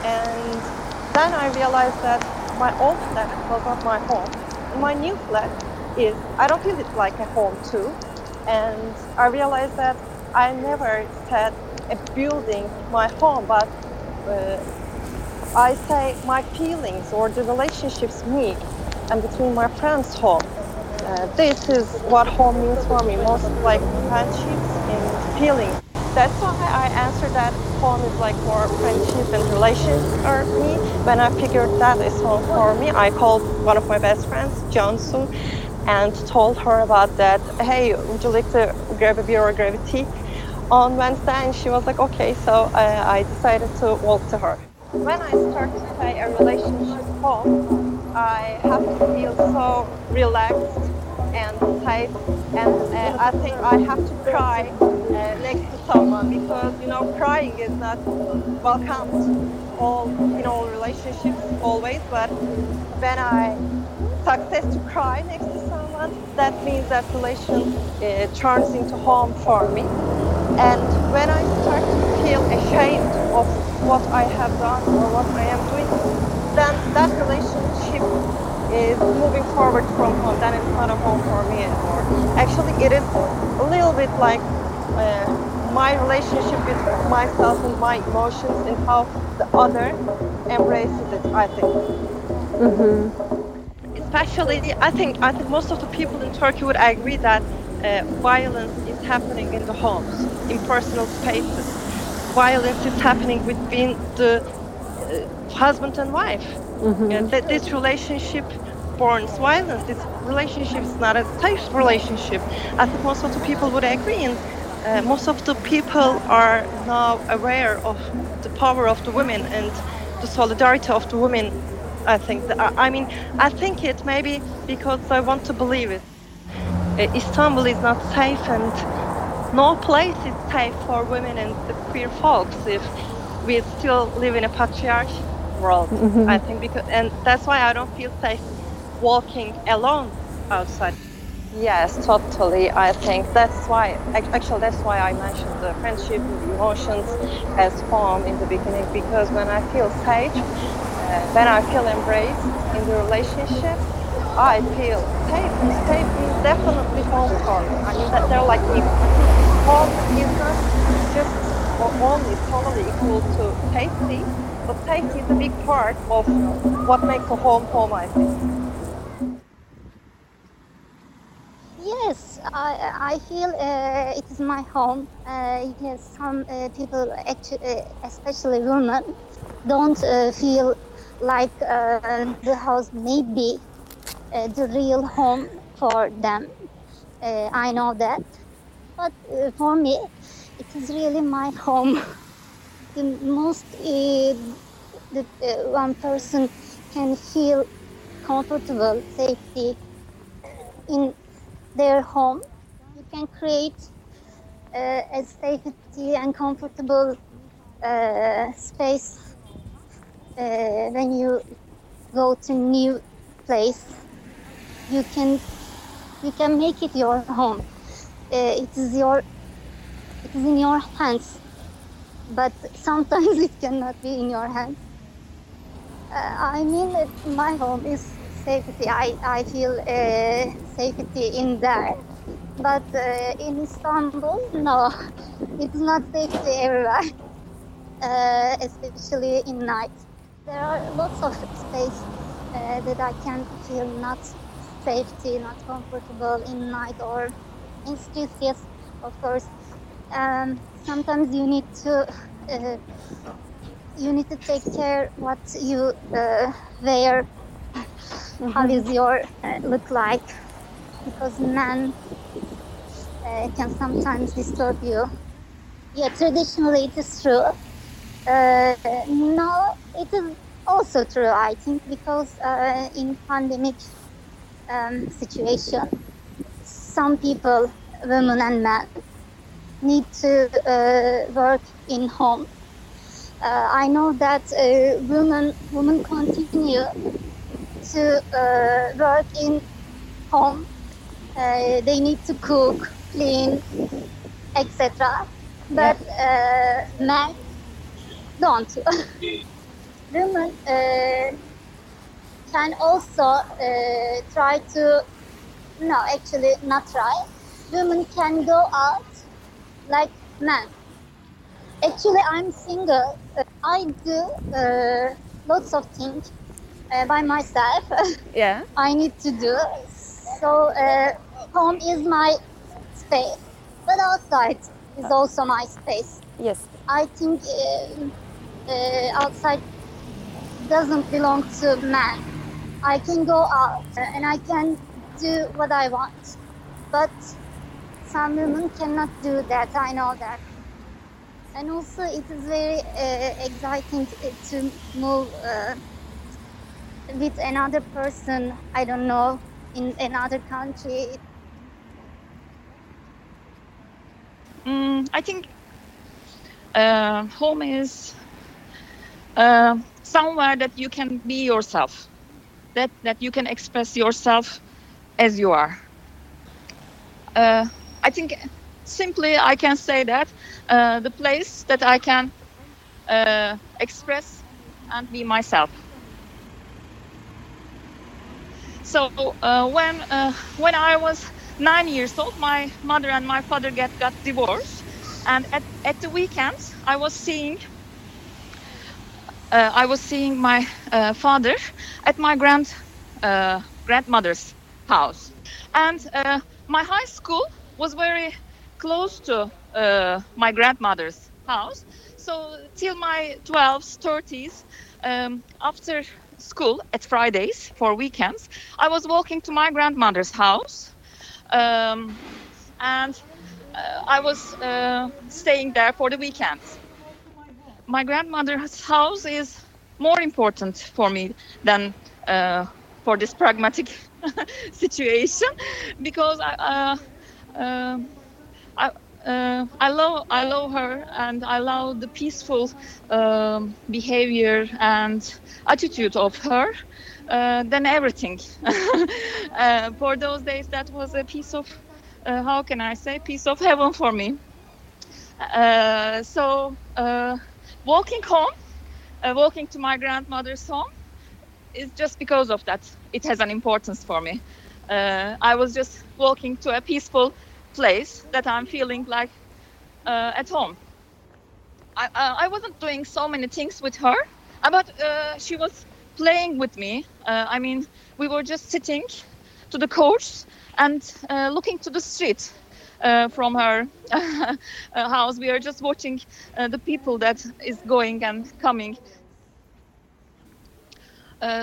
And then I realized that my old flat was not my home. My new flat is, I don't feel it's like a home too. And I realized that I never said a building my home, but uh, I say my feelings or the relationships me and between my friends home. Uh, this is what home means for me, most like friendships and feelings. That's why I answer that home is like more friendships and relations for me. When I figured that is home for me, I called one of my best friends, Johnson, and told her about that. Hey, would you like to grab a beer or grab a tea on Wednesday? And she was like, okay. So uh, I decided to walk to her. When I start to say a relationship home, I have to feel so relaxed and safe, and uh, I think I have to cry uh, next to someone because you know crying is not welcomed all in all relationships always, but when I success to cry next to someone, that means that relation uh, turns into home for me. And when I start to feel ashamed of what I have done or what I am doing, then that relationship is moving forward from home, then it's not a home for me anymore. Actually, it is a little bit like uh, my relationship with myself and my emotions and how the other embraces it, I think. Especially, I think, I think most of the people in Turkey would agree that uh, violence is happening in the homes, in personal spaces. Violence is happening between the uh, husband and wife. And that this relationship borns violence. This relationship is not a safe relationship. I think most of the people would agree, and uh, most of the people are now aware of the power of the women and the solidarity of the women. I think. That, I mean, I think it maybe because I want to believe it. Uh, Istanbul is not safe, and no place is safe for women and the queer folks if we still live in a patriarch world. Mhm. I think because, and that's why I don't feel safe walking alone outside. Yes, totally. I think that's why. Actually, that's why I mentioned the friendship, the emotions as home in the beginning. Because when I feel safe, uh, when I feel embraced in the relationship, I feel safe. Safe is definitely home for me. I mean, that they're like equal. Home is not just or only totally equal to safety, but safety is a big part of what makes a home home. I think. Yes, I, I feel uh, it is my home. Uh, yes, some uh, people, uh, especially women, don't uh, feel like uh, the house may be the real home for them. I know that. But for me, it is really my home. the most uh, that uh, one person can feel comfortable, safety in their home. You can create uh, a safety and comfortable uh, space uh, when you go to new place. You can you can make it your home. Uh, it is your it is in your hands, but sometimes it cannot be in your hands. Uh, I mean, my home is safety. I, I feel uh, safety in there. But uh, in Istanbul, no, it's not safety everywhere, uh, especially in night. There are lots of space uh, that I can feel not safety, not comfortable in night or in streets. Yes, of course. Um, sometimes you need to uh, you need to take care what you uh, wear how is your uh, look like? Because men uh, can sometimes disturb you. Yeah traditionally it is true. Uh, now it is also true i think because uh, in pandemic um, situation some people women and men need to uh, work in home uh, I know that uh, women women continue to uh, work in home. Uh, they need to cook, clean, etc. But uh, men don't. women uh, can also uh, try to. No, actually, not try. Women can go out like men. Actually, I'm single. Uh, I do uh, lots of things uh, by myself. Yeah. I need to do. So, uh, home is my space, but outside is also my space. Yes. I think uh, uh, outside doesn't belong to man. I can go out and I can do what I want, but some women cannot do that. I know that. And also, it is very uh, exciting to move uh, with another person. I don't know in another country. Mm, I think uh, home is uh, somewhere that you can be yourself, that that you can express yourself as you are. Uh, I think simply I can say that uh, the place that I can uh, express and be myself. So uh, when uh, when I was nine years old, my mother and my father get got divorced, and at, at the weekends I was seeing uh, I was seeing my uh, father at my grand grandmother's house, and my high school was very close to uh, my grandmother's house. So till my 12s, 30s, um, after school at Fridays for weekends, I was walking to my grandmother's house, um, and uh, I was uh, staying there for the weekends. My grandmother's house is more important for me than uh, for this pragmatic situation because I, uh, I, uh, I love I love her and I love the peaceful um, behavior and attitude of her uh, than everything. uh, for those days, that was a piece of uh, how can I say piece of heaven for me. Uh, so uh, walking home, walking to my grandmother's home, is just because of that. It has an importance for me. I was just walking to a peaceful place that I'm feeling like uh, at home. I, uh, I wasn't doing so many things with her, uh, but uh, she was playing with me. Uh, I mean, we were just sitting to the couch and uh, looking to the street from her house. We are just watching the people that is going and coming.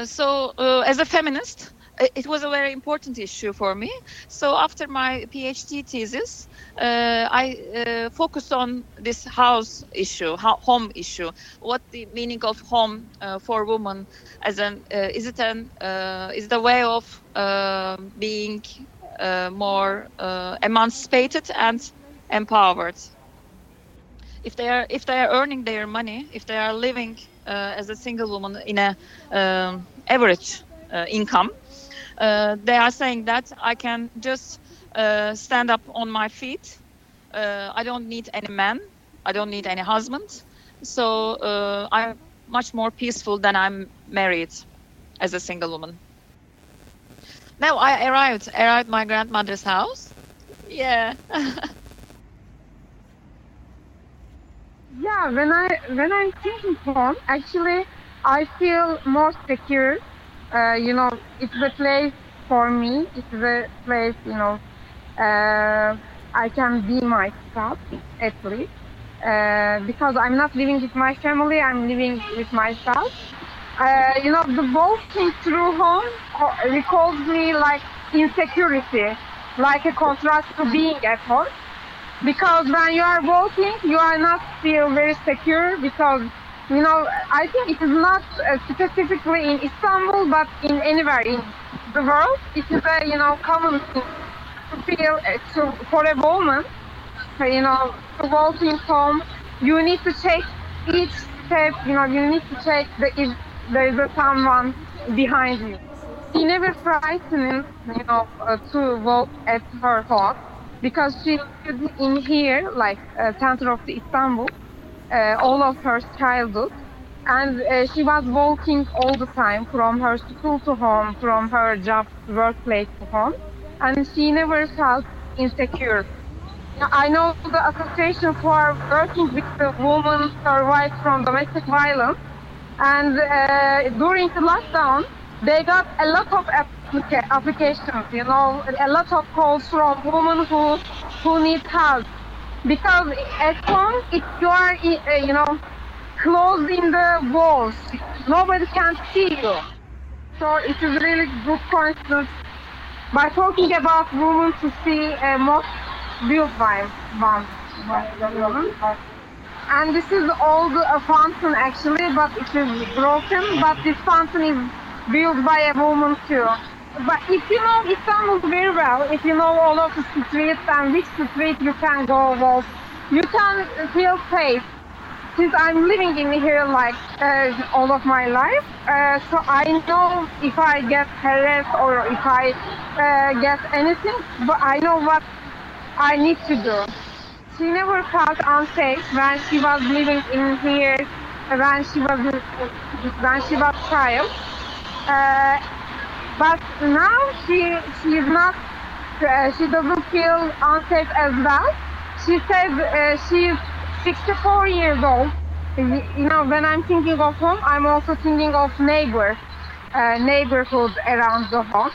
so, as a feminist, it was a very important issue for me. So after my PhD thesis, uh, I uh, focused on this house issue, home issue. What the meaning of home uh, for women? As an uh, is it an uh, is the way of uh, being more emancipated and empowered? If they are if they are earning their money, if they are living as a single woman in a um, average income uh, they are saying that I can just uh, stand up on my feet. Uh, I don't need any man. I don't need any husband. So uh, I'm much more peaceful than I'm married as a single woman. Now I arrived arrived my grandmother's house. Yeah. yeah, when I when I'm thinking home, actually I feel more secure uh, you know, it's the place for me. It's the place, you know, uh, I can be myself at least. Uh, because I'm not living with my family, I'm living with myself. Uh, you know, the walking through home recalls me like insecurity, like a contrast to being at home. Because when you are walking, you are not feel very secure because you know, I think it is not uh, specifically in Istanbul, but in anywhere in the world. It is a, you know, common thing to feel uh, to, for a woman, uh, you know, to walking home, you need to check each step, you know, you need to check the, if there is someone behind you. She never frightened, you know, uh, to walk at her home because she is in here, like uh, center of the Istanbul all of her childhood. And uh, she was walking all the time from her school to home, from her job, workplace to home. And she never felt insecure. I know the Association for Working with the Women Survived from Domestic Violence. And uh, during the lockdown, they got a lot of applica applications, you know, a lot of calls from women who, who need help because at home if you are uh, you know closed in the walls nobody can see you. So it is really good coincidence. By talking about women to see a most by one and this is the a fountain actually but it is broken. But this fountain is built by a woman too but if you know Istanbul very well, if you know all of the streets and which street you can go you can feel safe. Since I'm living in here like uh, all of my life, uh, so I know if I get harassed or if I uh, get anything, but I know what I need to do. She never felt unsafe when she was living in here, when she was when she was child. But now she she is not uh, she doesn't feel unsafe as well. She says uh, she's 64 years old. You know, when I'm thinking of home, I'm also thinking of neighbor, uh, neighborhood around the home.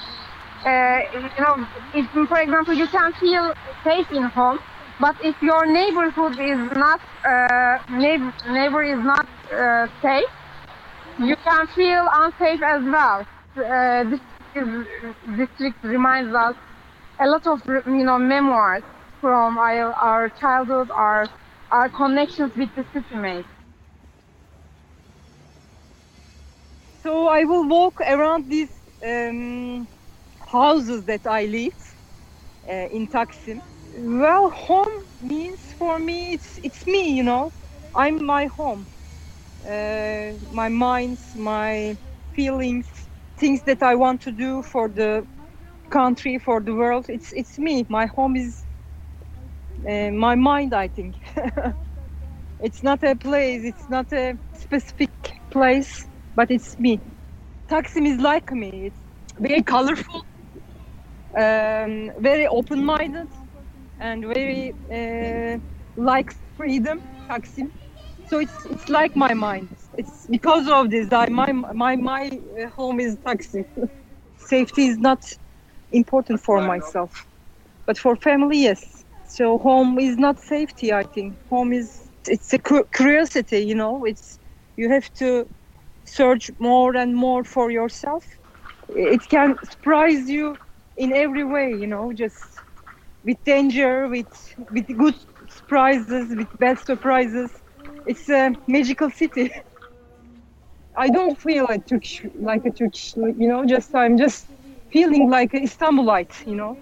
Uh, you know, if, for example, you can feel safe in home, but if your neighborhood is not uh, neighbor, neighbor is not uh, safe, you can feel unsafe as well. Uh, this is, district reminds us a lot of you know memoirs from our, our childhood, our our connections with the city. So I will walk around these um, houses that I live uh, in Taksim. Well, home means for me it's it's me, you know. I'm my home. Uh, my minds, my feelings, things that I want to do for the country, for the world. It's it's me. My home is uh, my mind. I think it's not a place. It's not a specific place, but it's me. Taksim is like me. It's very colorful, um, very open-minded, and very uh, likes freedom. Taksim. So it's it's like my mind. It's because of this. I my my my uh, home is Taksim. Safety is not important for myself, but for family, yes. So home is not safety. I think home is it's a curiosity. You know, it's you have to search more and more for yourself. It can surprise you in every way. You know, just with danger, with with good surprises, with bad surprises. It's a magical city. I don't feel like Turkish, like a Turkish, you know. Just I'm just feeling like a Istanbulite, you know.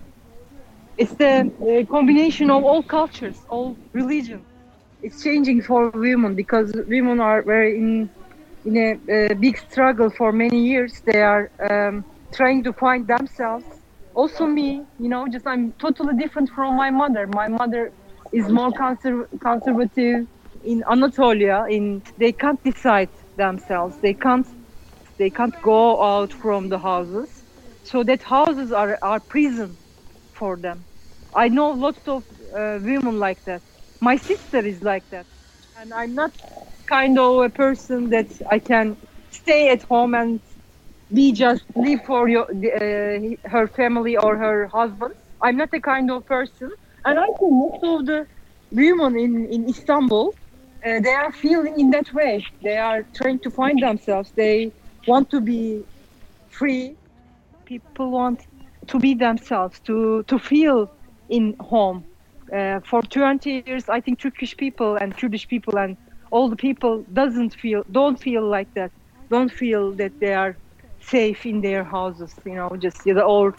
It's the uh, combination of all cultures, all religion. It's changing for women because women are very in in a, big struggle for many years. They are um, trying to find themselves. Also me, you know, just I'm totally different from my mother. My mother is more conser- conservative in Anatolia. In they can't decide themselves. They can't they can't go out from the houses. So that houses are are prison for them. I know lots of uh, women like that. My sister is like that, and I'm not kind of a person that I can stay at home and be just live for your uh, her family or her husband. I'm not the kind of person, and I think most of the women in in Istanbul, uh, they are feeling in that way. They are trying to find themselves. They want to be free. People want to be themselves, to to feel in home. Uh, for 20 years, I think Turkish people and Kurdish people and all the people doesn't feel don't feel like that. Don't feel that they are safe in their houses. You know, just know, or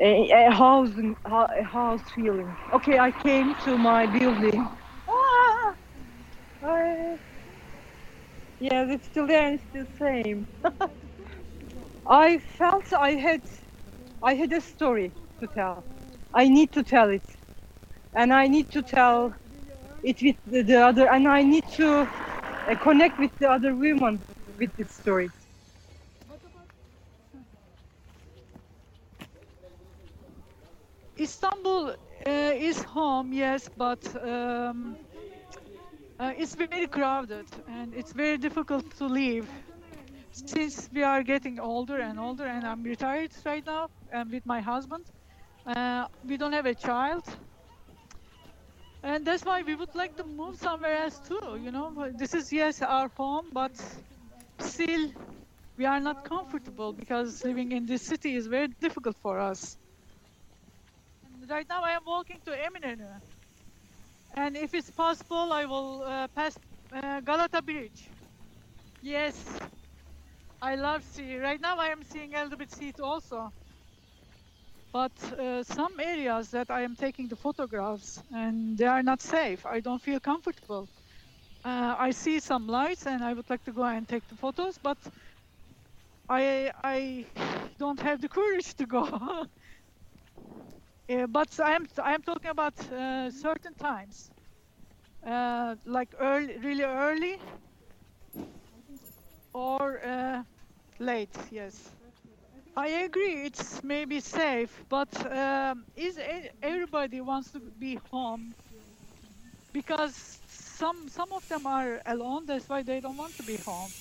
a, a house a house feeling. Okay, I came to my building. Ah! I, yes, it's still there. It's the same. I felt I had I had a story to tell. I need to tell it, and I need to tell it with the, the other, and I need to uh, connect with the other women with this story. Istanbul uh, is home, yes, but um, uh, it's very crowded and it's very difficult to live. Since we are getting older and older, and I'm retired right now, and with my husband, uh, we don't have a child, and that's why we would like to move somewhere else too. You know, this is yes our home, but still we are not comfortable because living in this city is very difficult for us. And right now I am walking to Eminönü. And if it's possible, I will uh, pass uh, Galata Bridge. Yes, I love sea. Right now I am seeing a little bit sea also. But uh, some areas that I am taking the photographs and they are not safe. I don't feel comfortable. Uh, I see some lights and I would like to go and take the photos, but I I don't have the courage to go. Uh, but I am I am talking about uh, certain times, uh, like early, really early, or uh, late. Yes. I agree. It's maybe safe, but um, is everybody wants to be home? Because some some of them are alone. That's why they don't want to be home.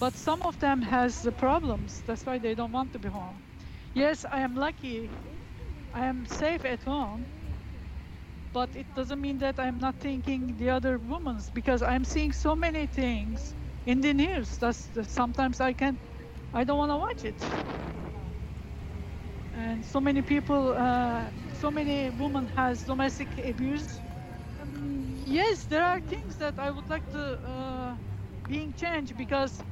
But some of them has the problems. That's why they don't want to be home. Yes, I am lucky. I am safe at home. But it doesn't mean that I'm not thinking the other women's because I'm seeing so many things in the news. That sometimes I can, I don't want to watch it. And so many people, uh, so many women has domestic abuse. Um, yes, there are things that I would like to uh, being changed because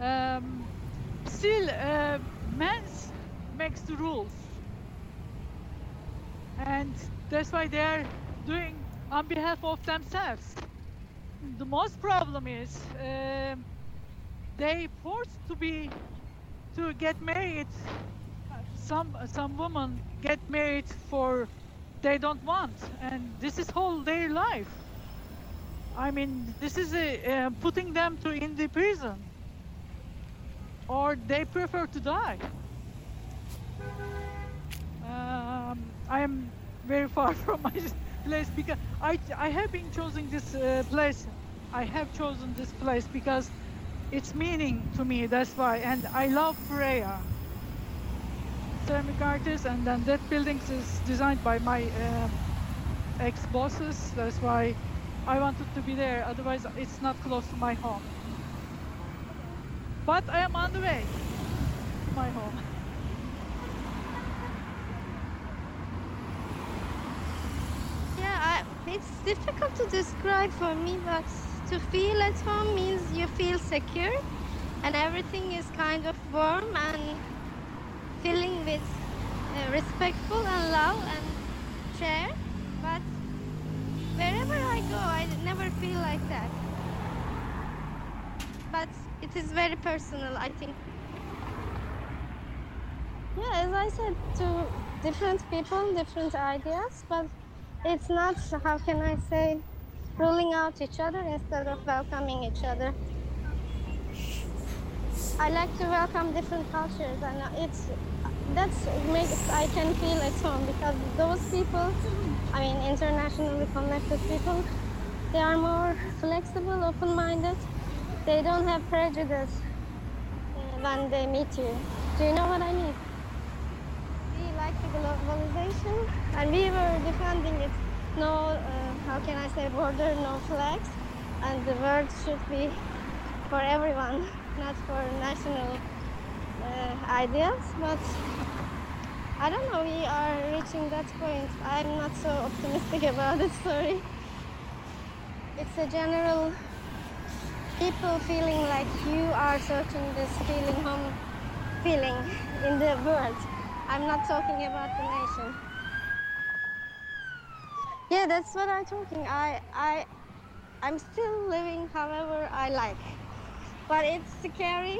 um, still uh, men makes the rules. And that's why they are doing on behalf of themselves. The most problem is um they forced to be to get married. Some some women get married for they don't want and this is whole their life. I mean this is uh, putting them to in the prison or they prefer to die um, I am very far from my place because I, I have been choosing this uh, place. I have chosen this place because it's meaning to me. That's why, and I love Füreya. Ceramic artist, and then that building is designed by my uh, ex-bosses. That's why I wanted to be there. Otherwise, it's not close to my home. But I am on the way to my home. Yeah, I, it's difficult to describe for me, but to feel at home means you feel secure and everything is kind of warm and filling with uh, respectful and love and care. But wherever I go, I never feel like that. But it is very personal, I think. Yeah, as I said, to different people, different ideas, but it's not, how can I say, ruling out each other instead of welcoming each other. I like to welcome different cultures, and it's that's makes I can feel at home because those people, I mean, internationally connected people, they are more flexible, open-minded. They don't have prejudice when they meet you. Do you know what I mean? Like the globalization, and we were defending it. No, uh, how can I say, border, no flags, and the world should be for everyone, not for national uh, ideas. But I don't know. We are reaching that point. I'm not so optimistic about it. Sorry. It's a general people feeling like you are searching this feeling home feeling in the world. I'm not talking about the nation. Yeah, that's what I'm talking. I I I'm still living however I like. But it's scary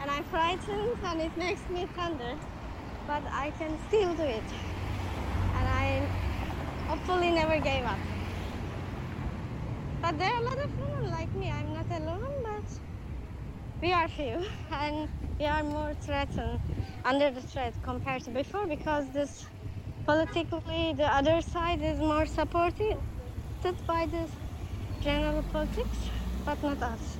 and I'm frightened and it makes me thunder. But I can still do it. And I hopefully never gave up. But there are a lot of women like me. I'm not alone, we are few and we are more threatened under the threat compared to before because this politically the other side is more supported by this general politics, but not us.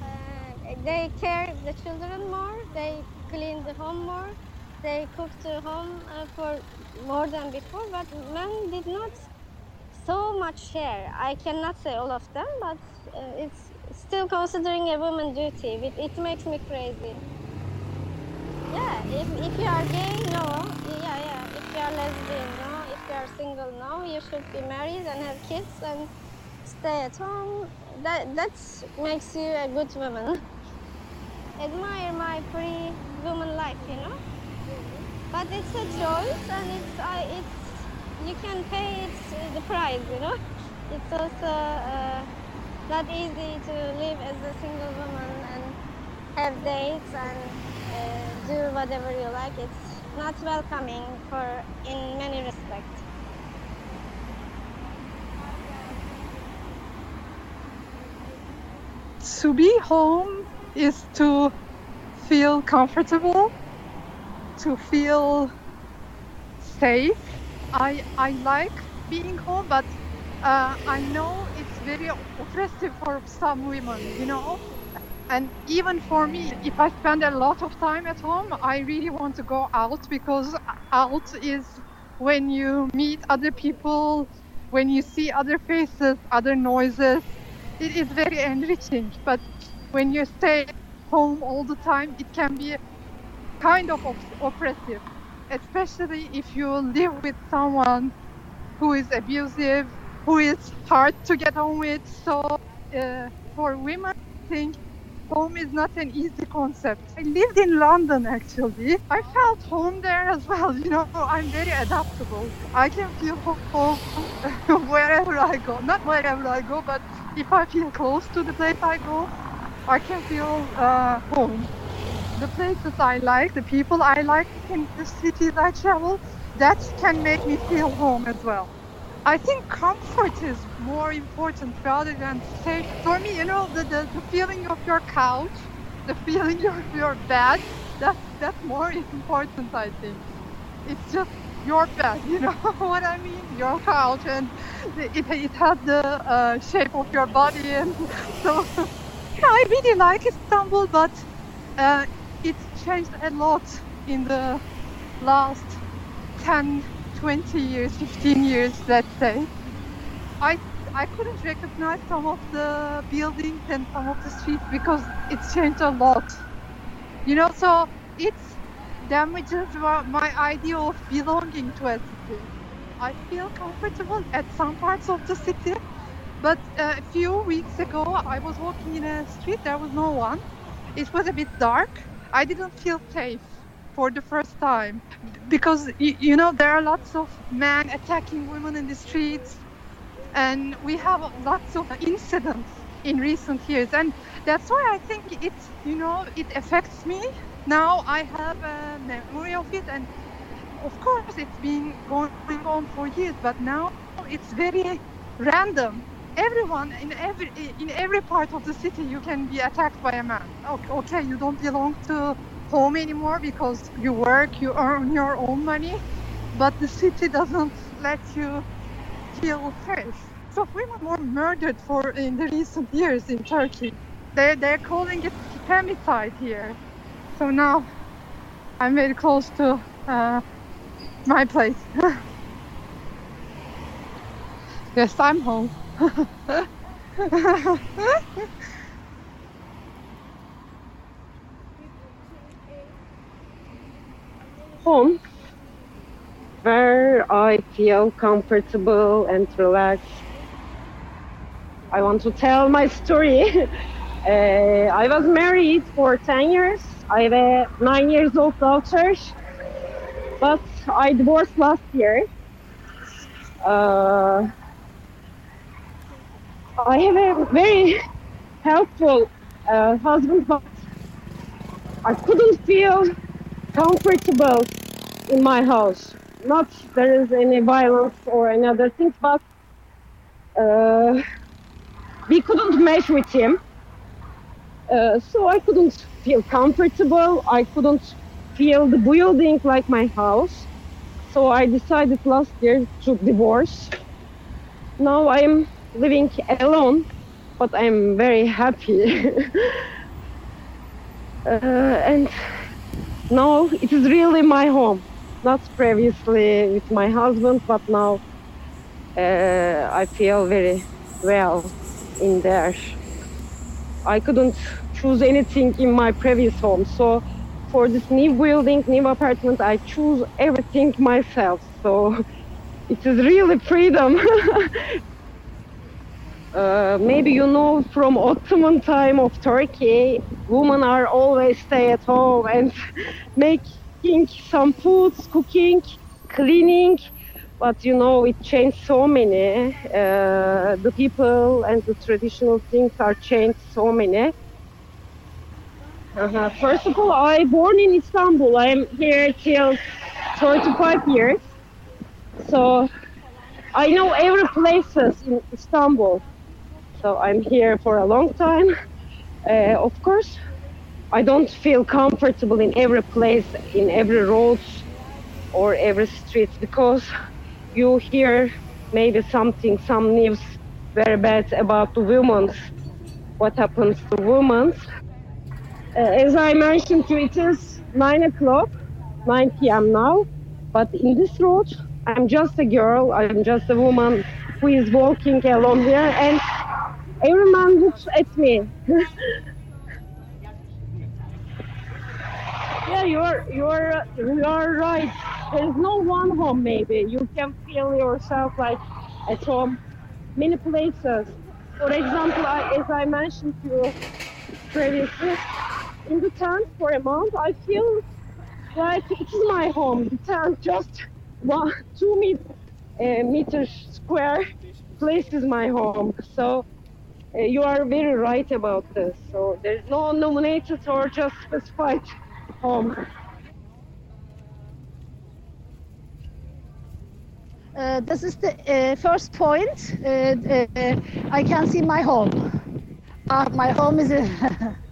Uh, they care the children more, they clean the home more, they cook the home uh, for more than before, but men did not so much share. I cannot say all of them, but uh, it's still considering a woman duty. It, it makes me crazy. Yeah, if, if you are gay, no. Yeah, yeah. If you are lesbian, no. If you are single, no. You should be married and have kids and stay at home. That that makes you a good woman. Admire my free woman life, you know. But it's a choice, and it's I it's you can pay it the price, you know. It's also uh, not easy to live as a single woman and have dates and uh, do whatever you like. It's not welcoming for in many respects. to be home is to feel comfortable, to feel safe. I I like being home, but uh, I know it's very oppressive for some women, you know. And even for me, if I spend a lot of time at home, I really want to go out because out is when you meet other people, when you see other faces, other noises. It is very enriching. But when you stay home all the time, it can be kind of op- oppressive, especially if you live with someone who is abusive, who is hard to get on with. So, uh, for women, I think home is not an easy concept. I lived in London actually. I felt home there as well. You know, I'm very adaptable. I can feel home wherever I go. Not wherever I go, but if I feel close to the place I go, I can feel uh, home. The places I like, the people I like in the cities I travel, that can make me feel home as well. I think comfort is more important rather than safe. For me, you know, the, the, the feeling of your couch, the feeling of your bed, that's, that's more important, I think. It's just your bed, you know what I mean? Your couch, and it, it has the uh, shape of your body. And so, you know, I really like Istanbul, but uh, it's changed a lot in the last 10 20 years, 15 years, let's say, I I couldn't recognize some of the buildings and some of the streets because it's changed a lot. You know, so it damages my idea of belonging to a city. I feel comfortable at some parts of the city, but a few weeks ago I was walking in a street, there was no one. It was a bit dark. I didn't feel safe for the first time. Because you know there are lots of men attacking women in the streets. And we have lots of incidents in recent years. And that's why i think it you know it affects me. Now i have a memory of it. And of course it's been going on for years. But now it's very random. Everyone in every in every part of the city you can be attacked by a man. Okay you don't belong to home anymore because you work, you earn your own money, but the city doesn't let you feel safe. So women were murdered for in the recent years in Turkey. They they're calling it femicide here. So now I'm very close to uh, my place. yes, I'm home. home where I feel comfortable and relaxed. I want to tell my story. uh, I was married for 10 years. I have a 9 years old daughter, but I divorced last year. Uh, I have a very helpful uh, husband, but I couldn't feel comfortable in my house. Not there is any violence or any other things, but uh, we couldn't mesh with him. Uh, so I couldn't feel comfortable. I couldn't feel the building like my house. So I decided last year to divorce. Now I'm living alone, but I'm very happy. uh, and now it is really my home. Not previously with my husband, but now uh, I feel very well in there. I couldn't choose anything in my previous home, so for this new building, new apartment, I choose everything myself. So it is really freedom. uh, maybe you know from Ottoman time of Turkey, women are always stay at home and making some foods, cooking, cleaning. But you know, it changed so many. Uh, the people and the traditional things are changed so many. Uh-huh. First of all, I born in Istanbul. I'm here till 35 years. So I know every places in Istanbul. So I'm here for a long time. Uh, of course, I don't feel comfortable in every place, in every road or every street because you hear maybe something, some news very bad about the women, what happens to women. Uh, as I mentioned it is 9 o'clock, 9 p.m. now, but in this road, I'm just a girl, I'm just a woman who is walking along here, and every man looks at me. yeah, you're you're you're right. There's no one home. Maybe you can feel yourself like at home. Many places. For example, I, as I mentioned to you previously, in the tent for a month, I feel like it's my home. The tent just one, two met, uh, meters square place is my home. So you are very right about this. So there's no nominated or just specified home. Uh, this is the uh, first point. Uh, uh, I can see my home. Uh, my home is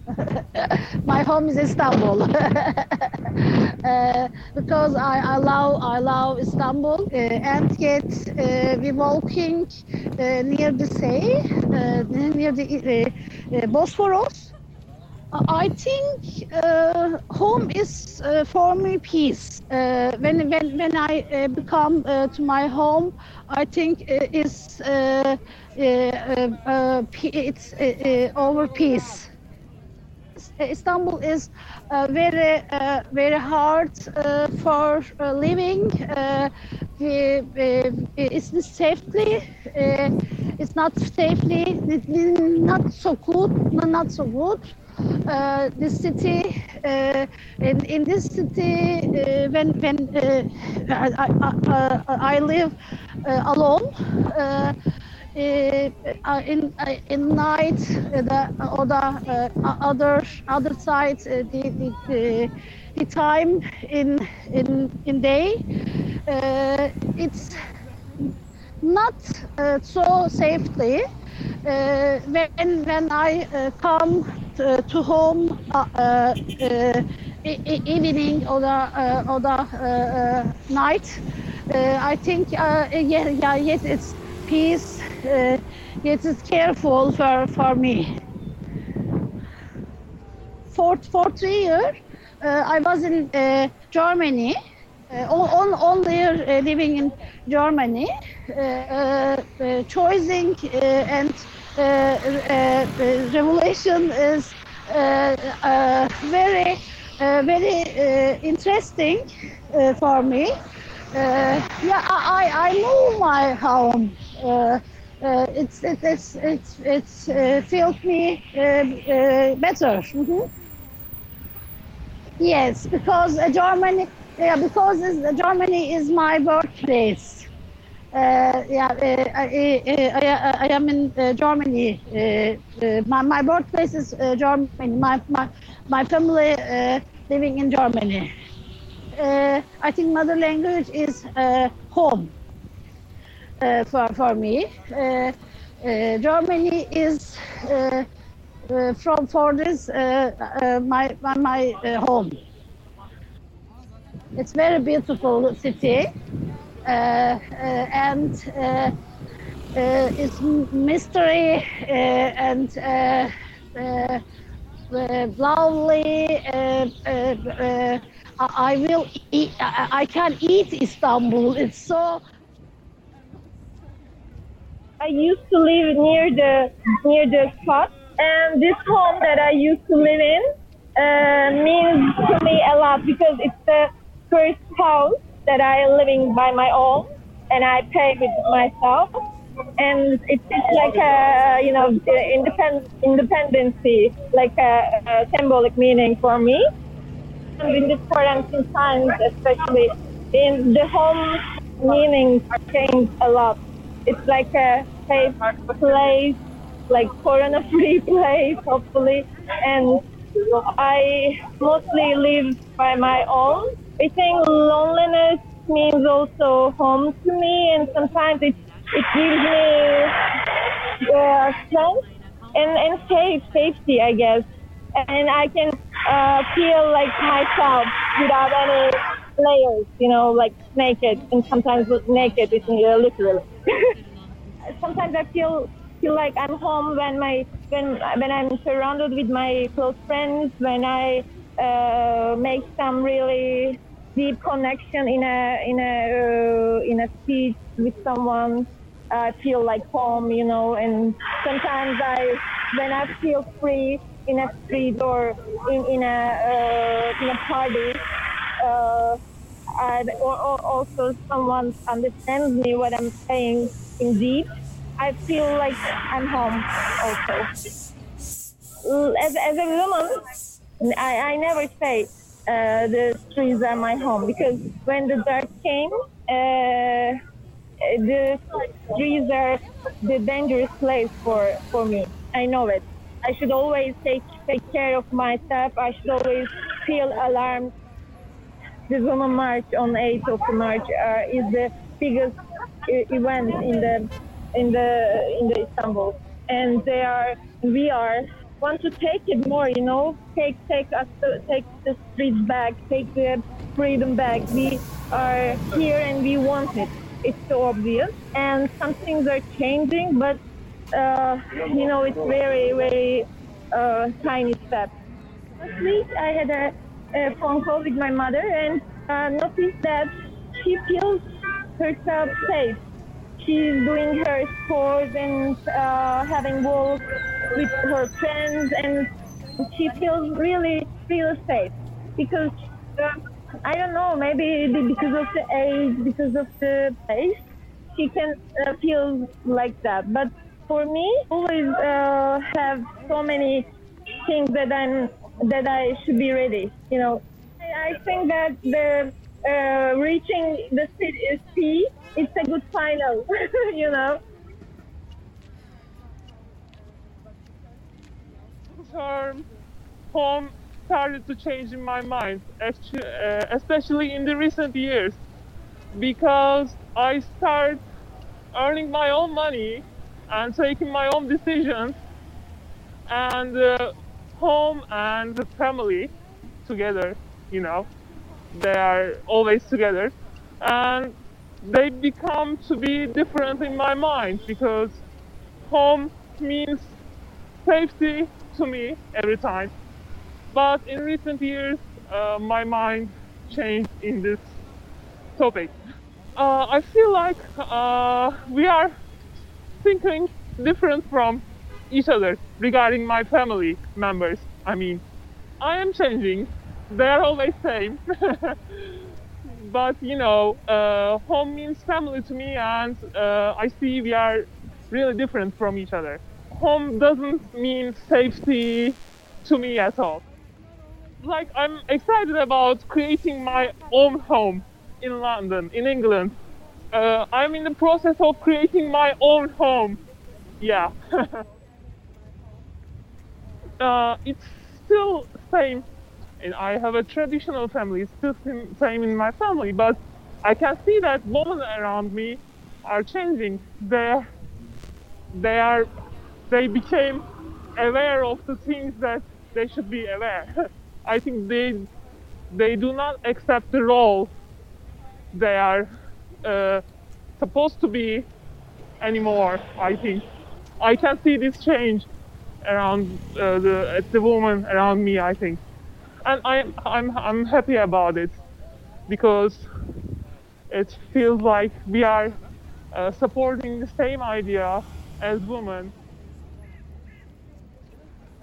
my home is Istanbul uh, because I, I love I love Istanbul uh, and yet uh, we walking uh, near the sea uh, near the uh, uh, Bosphorus. I think home is for me peace. When when when I become to my home, I think is it's over peace. Istanbul is uh, very uh, very hard uh, for living. It's not safely. It's not safely. It's not so good. Not so good. Uh, the city uh, in, in this city uh, when when I, I, I, live alone in uh, in night uh, the other uh, other side uh, the, the, the the time in in in day uh, it's not uh, so safely uh, when when I uh, come to, to home uh, uh, uh, evening or the uh, or the uh, uh, night uh, I think uh, yeah yeah yes it's peace uh, it's careful for for me for for three years uh, I was in uh, Germany uh, on, on only uh, living in Germany, uh, uh, uh, choosing uh, and uh, uh, uh, revelation is uh, uh, very, uh, very uh, interesting uh, for me. Uh, yeah, I, I I know my home. Uh, it's it, it's it's it's uh, felt me uh, uh, better. Mhm. Yes, because Germany, yeah, because Germany is my birthplace. Uh, yeah, I, I, I, am in Germany. My, my birthplace is Germany. My, my, my family uh, living in Germany. Uh, I think mother language is home for, for me. Uh, uh, Germany is uh, uh, from for this uh, uh, my my, uh, home. It's very beautiful city, uh, uh, and uh, uh, it's mystery uh, and uh, uh, uh, lovely. Uh, uh, uh, I will eat. I can eat Istanbul. It's so I used to live near the near the spot, and this home that I used to live in uh, means to me a lot because it's the first house that I am living by my own, and I pay with myself, and it's, like a you know independent independency, like a, a symbolic meaning for me. And in this quarantine times, especially in the home meaning changed a lot. It's like a safe place, like corona-free place, hopefully. And I mostly live by my own. I think loneliness means also home to me, and sometimes it it gives me uh, strength and and safe safety, I guess. And I can uh, feel like myself without any layers, you know, like naked, and sometimes naked is uh, literally. sometimes I feel feel like I'm home when my when when I'm surrounded with my close friends, when I uh, make some really deep connection in a in a uh, in a speech with someone. I feel like home, you know, and sometimes I when I feel free in a street or in in a uh, in a party. Or, or also someone understands me what I'm saying in deep. I feel like I'm home also. As, as a woman, I, I never say uh, the streets are my home because when the dark came, uh, the streets are the dangerous place for, for me. I know it. I should always take take care of myself. I should always feel alarmed. The Women March on 8th of March uh, is the biggest e- event in the in the in the Istanbul, and they are we are want to take it more. You know, take take us take the streets back, take the freedom back. We are here and we want it. It's so obvious, and some things are changing, but uh, you know, it's very, very uh, tiny steps. Last week, I had a, a phone call with my mother and uh, noticed that she feels herself safe. She's doing her sports and uh, having walks with her friends, and she feels really, really safe because uh, I don't know, maybe because of the age, because of the place, she can uh, feel like that. But for me, always uh, have so many things that I'm that I should be ready. You know, I, I think that the uh, reaching the city, sea, it's a good final. you know. term home started to change in my mind, actually, uh, especially in the recent years, because I start earning my own money and taking my own decisions, and uh, home and the family together, you know, they are always together, and they become to be different in my mind because home means safety to me every time. But in recent years, uh, my mind changed in this topic. Uh, I feel like uh, we are thinking different from each other regarding my family members. I mean, I am changing. They are always the same. but you know, uh, home means family to me, and uh, I see we are really different from each other home doesn't mean safety to me at all. Like I'm excited about creating my own home in London, in England. Uh, I'm in the process of creating my own home. Yeah. uh, it's still same, and I have a traditional family. It's still same in my family, but I can see that women around me are changing. They they are they became aware of the things that they should be aware. I think they they do not accept the role they are uh, supposed to be anymore. I think I can see this change around uh, the the woman around me. I think, and I I'm I'm happy about it because it feels like we are uh, supporting the same idea as women.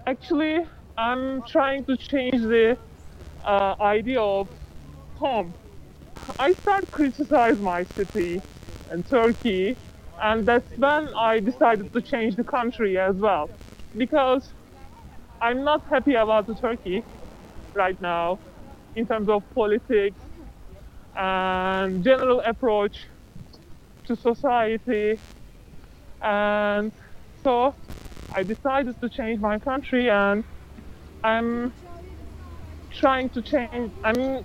Actually i'm trying to change the uh, idea of home. I start criticize my city and turkey and that's when i decided to change the country as well because i'm not happy about the turkey right now in terms of politics and general approach to society and so I decided to change my country and I'm trying to change I mean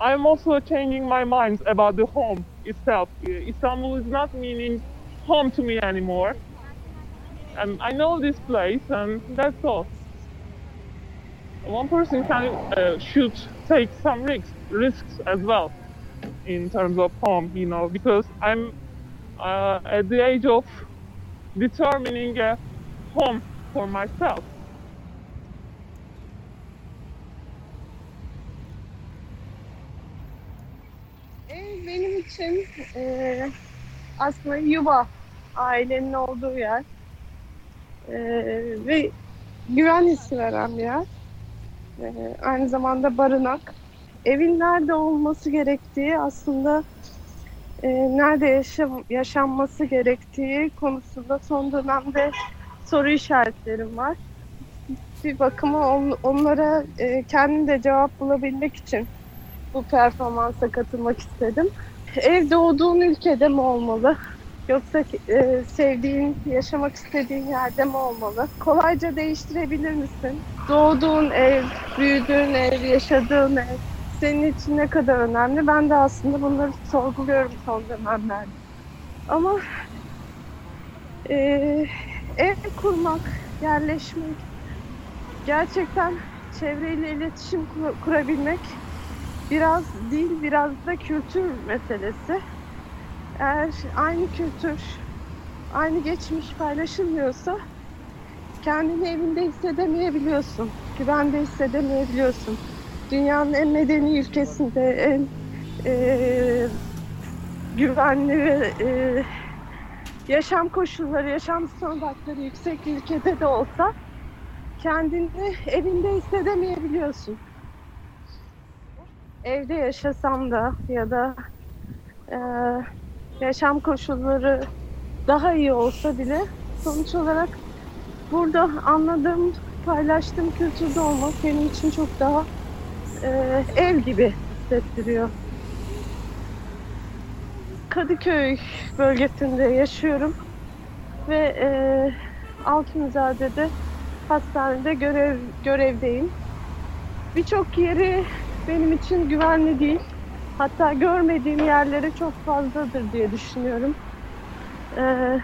I'm also changing my mind about the home itself. Istanbul is not meaning home to me anymore. And I know this place and that's all. one person can uh, should take some risks risks as well in terms of home, you know, because I'm uh, at the age of determining a home for myself. Benim için eee, aslında yuva, ailenin olduğu yer Eee, ve güven hissi veren bir yer. Eee, aynı zamanda barınak. Evin nerede olması gerektiği aslında eee, nerede yaşam, yaşanması gerektiği konusunda son dönemde soru işaretlerim var. Bir bakıma on- onlara eee, kendim de cevap bulabilmek için bu performansa katılmak istedim. Ev doğduğun ülkede mi olmalı? Yoksa e, sevdiğin, yaşamak istediğin yerde mi olmalı? Kolayca değiştirebilir misin? Doğduğun ev, büyüdüğün ev, yaşadığın ev senin için ne kadar önemli? Ben de aslında bunları sorguluyorum son dönemlerde. Ama e, ev kurmak, yerleşmek, gerçekten çevreyle iletişim kur- kurabilmek biraz dil, biraz da kültür meselesi. Eğer aynı kültür, aynı geçmiş paylaşılmıyorsa kendini evinde hissedemeyebiliyorsun, güvende hissedemeyebiliyorsun. Dünyanın en medeni ülkesinde, en eee, güvenli ve eee, yaşam koşulları, yaşam standartları yüksek ülkede de olsa kendini evinde hissedemeyebiliyorsun evde yaşasam da ya da e, yaşam koşulları daha iyi olsa bile sonuç olarak burada anladığım, paylaştığım kültürde olmak benim için çok daha e, ev gibi hissettiriyor. Kadıköy bölgesinde yaşıyorum ve e, Altunizade'de hastanede görev görevdeyim. Birçok yeri benim için güvenli değil. Hatta görmediğim yerleri çok fazladır diye düşünüyorum. Ee,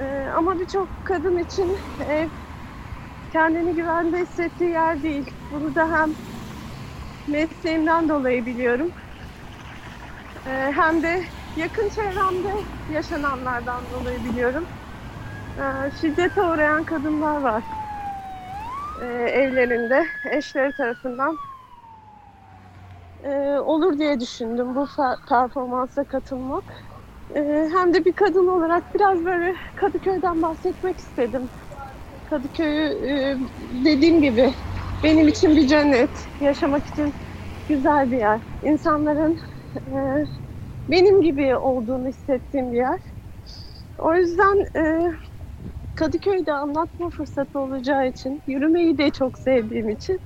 e, ama birçok kadın için ev kendini güvende hissettiği yer değil. Bunu da hem mesleğimden dolayı biliyorum. Ee, hem de yakın çevremde yaşananlardan dolayı biliyorum. Ee, şiddete uğrayan kadınlar var e, evlerinde eşleri tarafından e, olur diye düşündüm bu performansa katılmak. E, hem de bir kadın olarak biraz böyle Kadıköy'den bahsetmek istedim. Kadıköy'ü e, dediğim gibi benim için bir cennet, yaşamak için güzel bir yer. İnsanların e, benim gibi olduğunu hissettiğim bir yer. O yüzden e, Kadıköy'de anlatma fırsatı olacağı için, yürümeyi de çok sevdiğim için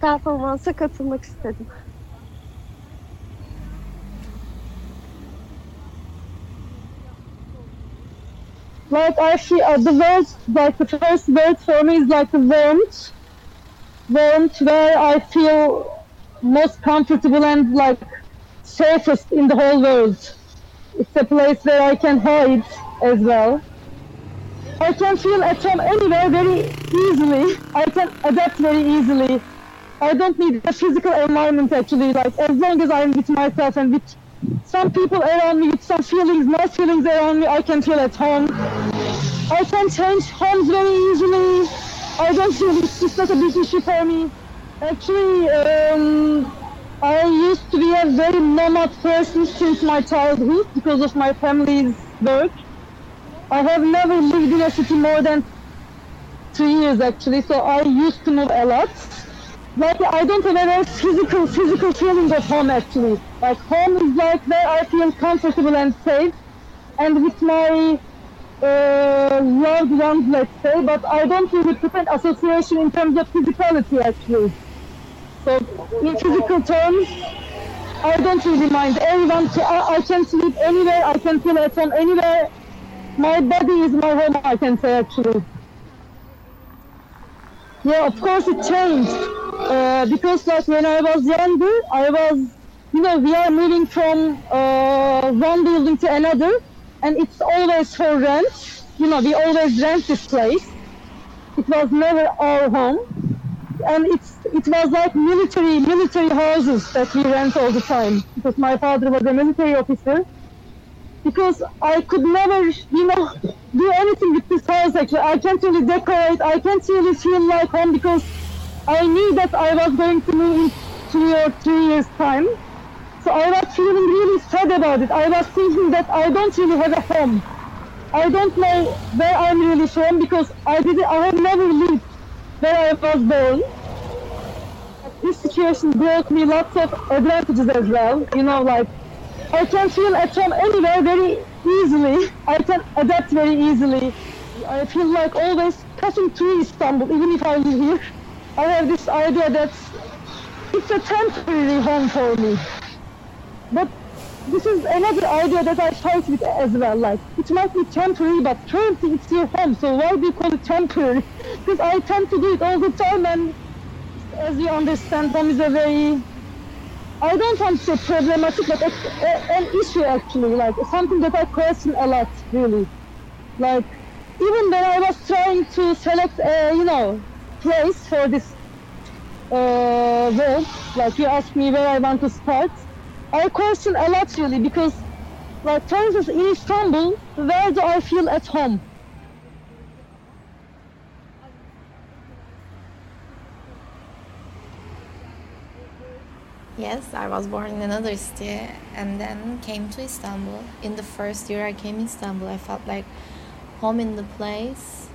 performansa katılmak istedim. Like I feel uh, the word, like the first word for me is like the warmth, warmth where I feel most comfortable and like safest in the whole world. It's a place where I can hide as well. I can feel at home anywhere very easily. I can adapt very easily. I don't need a physical environment actually. Like as long as I'm with myself and with some people around me, with some feelings, nice feelings around me, I can feel at home. I can change homes very easily. I don't feel it's, it's not a big issue for me. Actually, um, I used to be a very nomad person since my childhood because of my family's work. I have never lived in a city more than two years actually, so I used to move a lot. Like I don't have a physical physical feeling of home actually. Like home is like where I feel comfortable and safe, and with my uh, loved ones, let's say. But I don't really put an association in terms of physicality actually. So in physical terms, I don't really mind. Ca- I, I can sleep anywhere. I can feel at home anywhere. My body is my home. I can say actually. Yeah, of course it changed. Uh, because like when I was younger, I was, you know, we are moving from uh, one building to another, and it's always for rent. You know, we always rent this place. it was never our home. And it's it was like military military houses that we rent all the time because my father was a military officer. Because I could never, you know, do anything with this house. Actually, I can't really decorate. I can't really feel like home because I knew that I was going to move in two or three years time. So I was feeling really sad about it. I was thinking that I don't really have a home. I don't know where I'm really from because I did I have never lived where I was born. This situation brought me lots of advantages as well. You know, like I can feel at home anywhere very easily. I can adapt very easily. I feel like always passing through Istanbul, even if I live here. I have this idea that it's a temporary home for me. But this is another idea that I fight with as well. Like it might be temporary, but currently it's your home. So why do you call it temporary? Because I tend to do it all the time, and as you understand, home is a very I don't want to say problematic, but it's a, an issue actually. Like something that I question a lot, really. Like even when I was trying to select, a, you know, place for this uh, work, like you asked me where I want to start. I question a lot really because, like, for instance, in Istanbul, where do I feel at home? Yes, I was born in another city and then came to Istanbul. In the first year I came to Istanbul, I felt like home in the place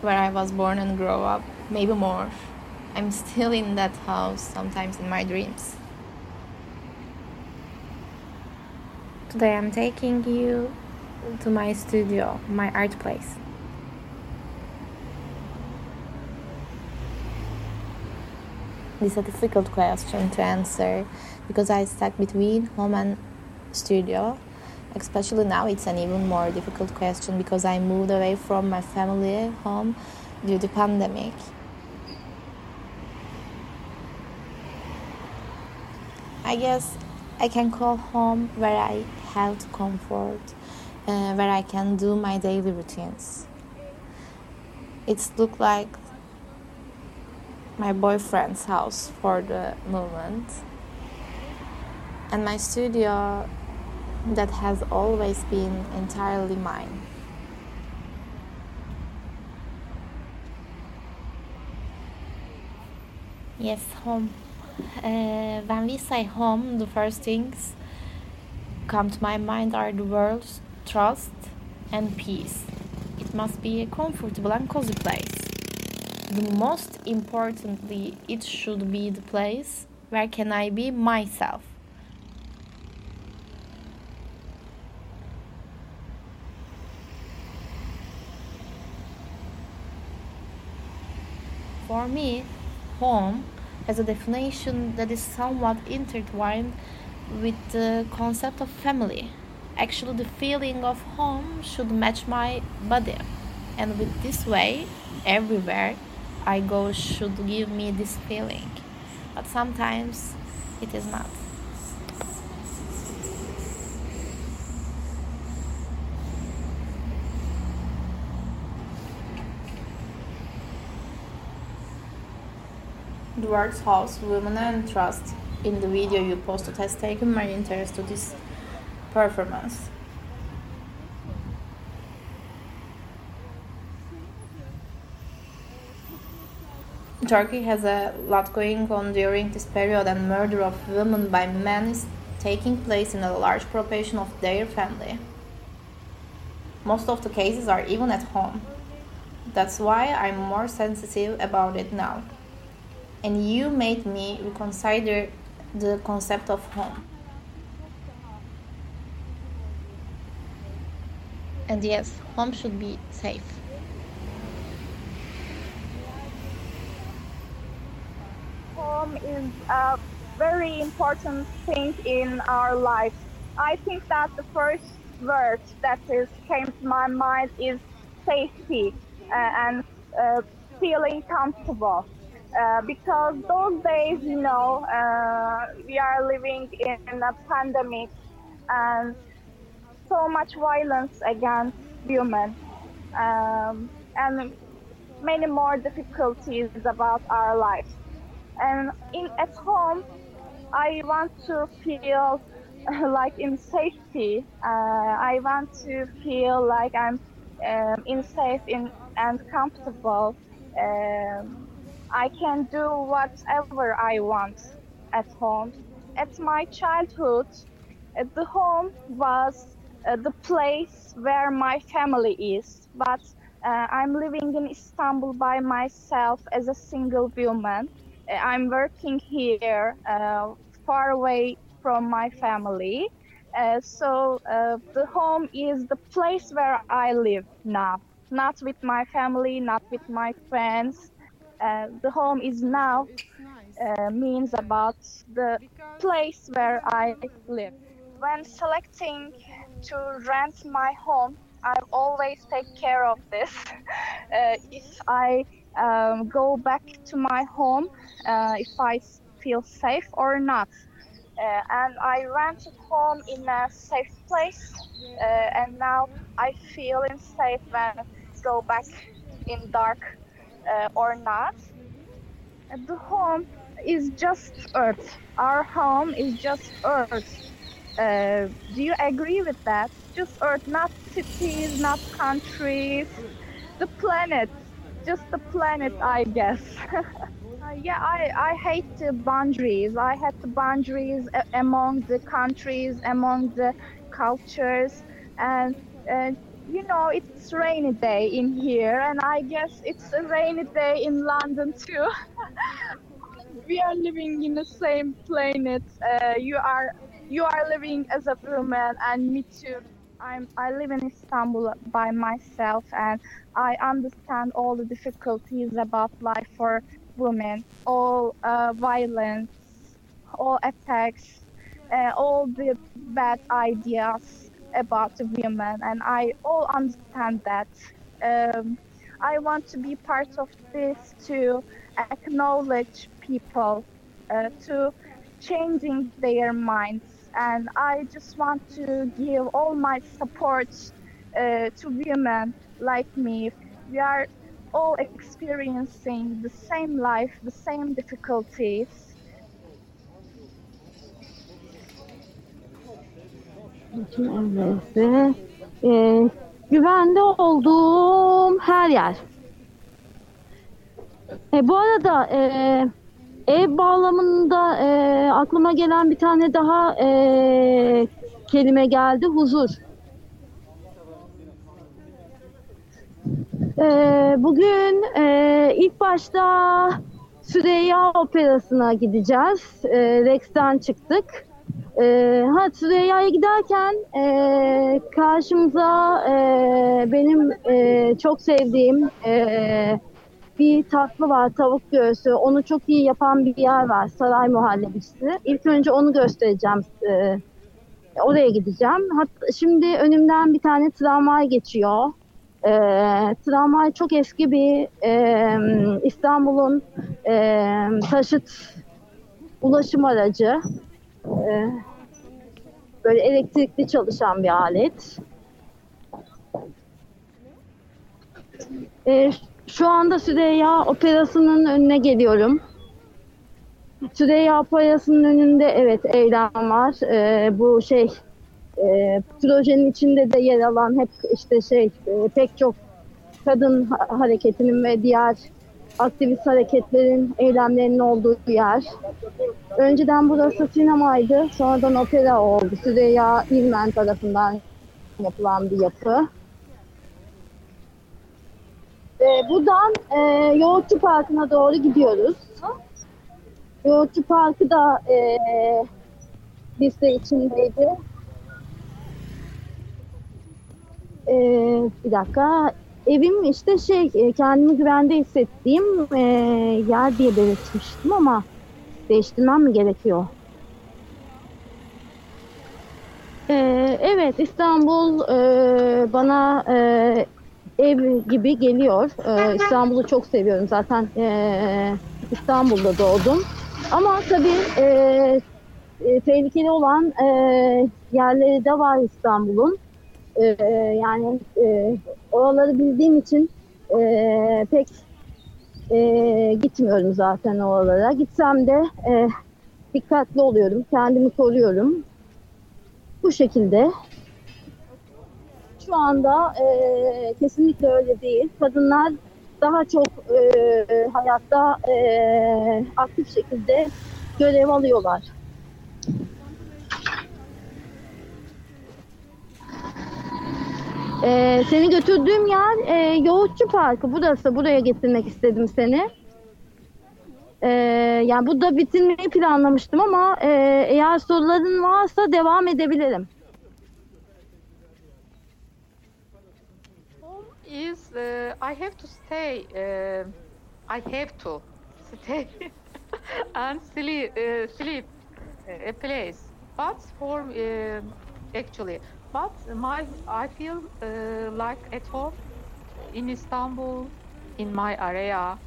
where I was born and grew up, maybe more. I'm still in that house sometimes in my dreams. Today I'm taking you to my studio, my art place. This is a difficult question to answer because I stuck between home and studio. Especially now, it's an even more difficult question because I moved away from my family home due to pandemic. I guess I can call home where I have comfort, uh, where I can do my daily routines. It's look like my boyfriend's house for the moment and my studio that has always been entirely mine. Yes, home. Uh, when we say home, the first things come to my mind are the words trust and peace. It must be a comfortable and cozy place. The most importantly, it should be the place where can I be myself. For me, home has a definition that is somewhat intertwined with the concept of family. Actually, the feeling of home should match my body, and with this way, everywhere I go should give me this feeling. But sometimes it is not. The words house, women, and trust in the video you posted has taken my interest to this performance. Turkey has a lot going on during this period, and murder of women by men is taking place in a large proportion of their family. Most of the cases are even at home. That's why I'm more sensitive about it now. And you made me reconsider the concept of home. And yes, home should be safe. Home is a very important thing in our life. I think that the first word that is came to my mind is safety uh, and uh, feeling comfortable. Uh, because those days, you know, uh, we are living in a pandemic and so much violence against women. Um, and many more difficulties about our life. And in at home, I want to feel like in safety. Uh, I want to feel like I'm um, in safe in, and comfortable. Um, I can do whatever I want at home. At my childhood, at the home was uh, the place where my family is. But uh, I'm living in Istanbul by myself as a single woman. I'm working here, uh, far away from my family. Uh, so uh, the home is the place where I live now, not with my family, not with my friends. Uh, the home is now uh, means about the place where I live. When selecting to rent my home, I always take care of this. Uh, if I um, go back to my home, if I feel safe or not. Uh, and I rented home in a safe place, uh, and now I feel safe when go back in dark uh, or not. The home is just Earth. Our home is just Earth. Uh, do you agree with that? Just Earth, not cities, not countries, the planet, just the planet, I guess. Yeah, I, I hate the boundaries. I hate the boundaries among the countries, among the cultures, and uh, you know it's rainy day in here, and I guess it's a rainy day in London too. we are living in the same planet. Uh, you are you are living as a woman, and me too. I'm I live in Istanbul by myself, and I understand all the difficulties about life for women, all uh, violence, all attacks, uh, all the bad ideas about women, and I all understand that. Um, I want to be part of this to acknowledge people, uh, to changing their minds, and I just want to give all my support uh, to women like me. We are all experiencing the same life, the same difficulties. Neyse. Ee, güvende olduğum her yer. E, bu arada e, ev bağlamında e, aklıma gelen bir tane daha e, kelime geldi. Huzur. E, bugün e, ilk başta Süreyya Operası'na gideceğiz. E, Rex'ten çıktık. Ee, ha Süreyya'ya giderken e, karşımıza e, benim e, çok sevdiğim e, bir tatlı var tavuk göğsü. Onu çok iyi yapan bir yer var Saray Muhallebisi. İlk önce onu göstereceğim. E, oraya gideceğim. Hatta şimdi önümden bir tane tramvay geçiyor. E, tramvay çok eski bir e, İstanbul'un e, taşıt ulaşım aracı. E, böyle elektrikli çalışan bir alet. E, şu anda Süreyya Operası'nın önüne geliyorum. Süreyya Operası'nın önünde evet eylem var. E, bu şey e, projenin içinde de yer alan hep işte şey e, pek çok kadın ha- hareketinin ve diğer aktivist hareketlerin eylemlerinin olduğu yer. Önceden burası sinemaydı. Sonradan opera oldu. Süreyya İlmen tarafından yapılan bir yapı. Ve buradan e, Yoğurtçu Parkı'na doğru gidiyoruz. Yoğurtçu Parkı da e, liste içindeydi. E, bir dakika. Evim işte şey e, kendimi güvende hissettiğim e, yer diye belirtmiştim ama değiştirmem mi gerekiyor? Ee, evet İstanbul e, bana e, ev gibi geliyor. E, İstanbul'u çok seviyorum zaten e, İstanbul'da doğdum. Ama tabii e, e, tehlikeli olan e, yerleri de var İstanbul'un. E, yani e, oraları bildiğim için e, pek e, gitmiyorum zaten oralara. Gitsem de e, dikkatli oluyorum, kendimi koruyorum. Bu şekilde. Şu anda e, kesinlikle öyle değil. Kadınlar daha çok e, hayatta e, aktif şekilde görev alıyorlar. Ee, seni götürdüğüm yer e, Yoğurtçu Parkı. Burası. Buraya getirmek istedim seni. Ee, yani burada bitirmeyi planlamıştım ama e, eğer soruların varsa devam edebilirim. is uh, I have to stay. Uh, I have to stay and sleep, uh, sleep a place. But for uh, actually, but my I feel uh, like at home in Istanbul, in my area.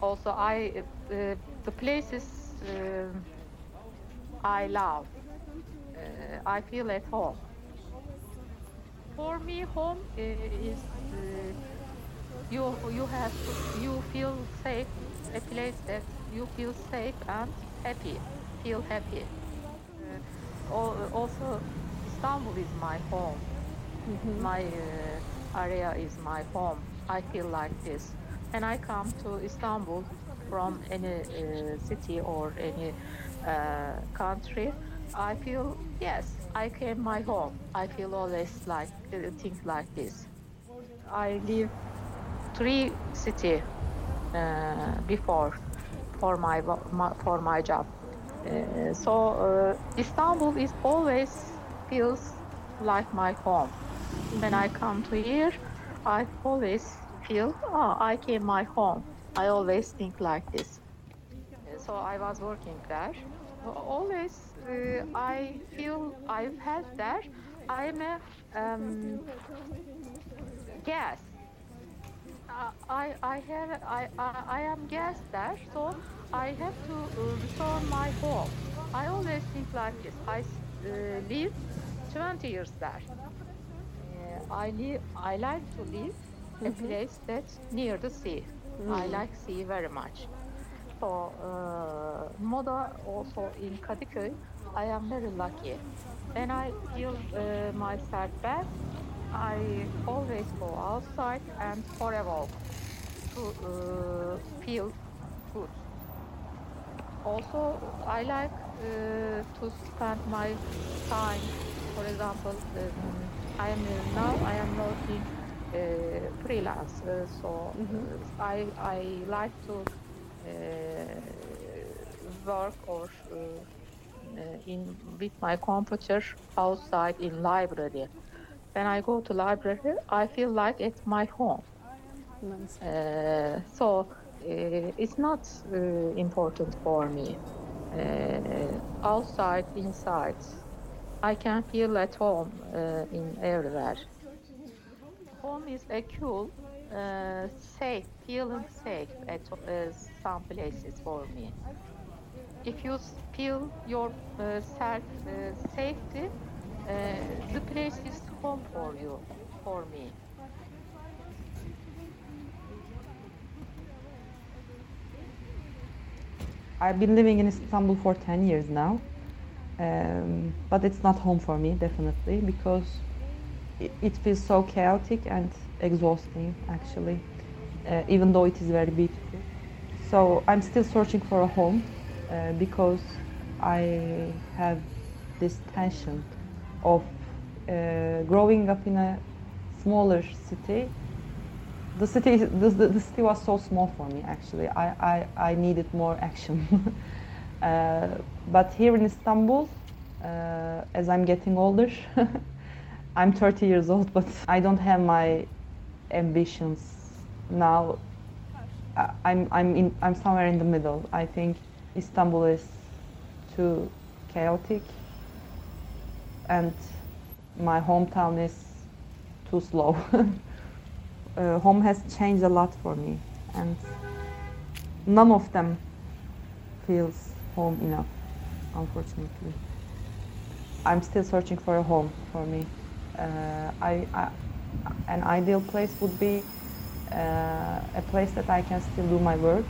Also, I uh, the places uh, I love. Uh, I feel at home. For me, home uh, is uh, you you have you feel safe, a place that you feel safe and happy, feel happy. Also, Istanbul is my home. My uh, area is my home. I feel like this. When I come to Istanbul from any uh, city or any uh, country, I feel yes, I came my home. I feel always like uh, things like this. I live three city uh, before for my, my for my job. Uh, so uh, Istanbul is always feels like my home. When I come to here, I always feel, oh, I came my home. I always think like this. So I was working there. Always uh, I feel I've had there. I'm a um, guest. I I have I, I I am guest there, so I have to uh, return my home. I always think like this. I uh, live 20 years there. Uh, I live. I like to live a place that's near the sea. I Mm. like sea very much. So uh, Moda also in Kadıköy, I am very lucky. When I feel uh, myself bad, I always go outside and for a walk to uh, feel good. Also, I like uh, to spend my time. For example, um, I am now I am working uh, freelance, uh, so uh, I I like to uh, work or uh, uh, in with my computer outside in library. When I go to library, I feel like it's my home. Uh, so uh, it's not uh, important for me. Uh, outside, inside, I can feel at home uh, in everywhere. Home is a cool, uh, safe, feeling safe at some places for me. If you feel your uh, safety, the place is home for you, for me. I've been living in Istanbul for 10 years now, um, but it's not home for me, definitely, because it, it feels so chaotic and exhausting, actually, uh, even though it is very beautiful. So I'm still searching for a home uh, because I have this tension of uh, growing up in a smaller city the city the, the, the city was so small for me actually. I i, I needed more action. Uh, but here in istanbul uh, as i'm getting older i'm 30 years old but i don't have my ambitions now. I- i'm i'm in i'm somewhere in the middle. I think istanbul is too chaotic and my hometown is too slow uh, home has changed a lot for me and none of them feels home enough unfortunately i'm still searching for a home for me uh, I, I an ideal place would be uh, a place that I can still do my work,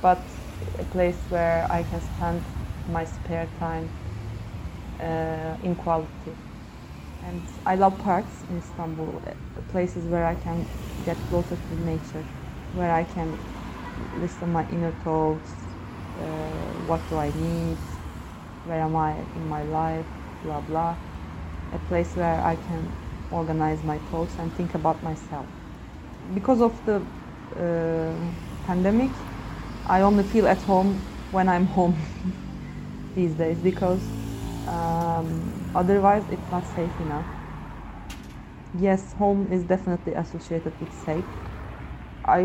but a place where I can spend my spare time uh, in quality. And I love parks in Istanbul, places where I can get closer to nature, where I can listen my inner thoughts, uh, what do I need, where am I in my life, blah blah. A place where I can organize my thoughts and think about myself. Because of the uh, pandemic, I only feel at home when I'm home these days because um, otherwise it's not safe enough. Yes, home is definitely associated with safe. I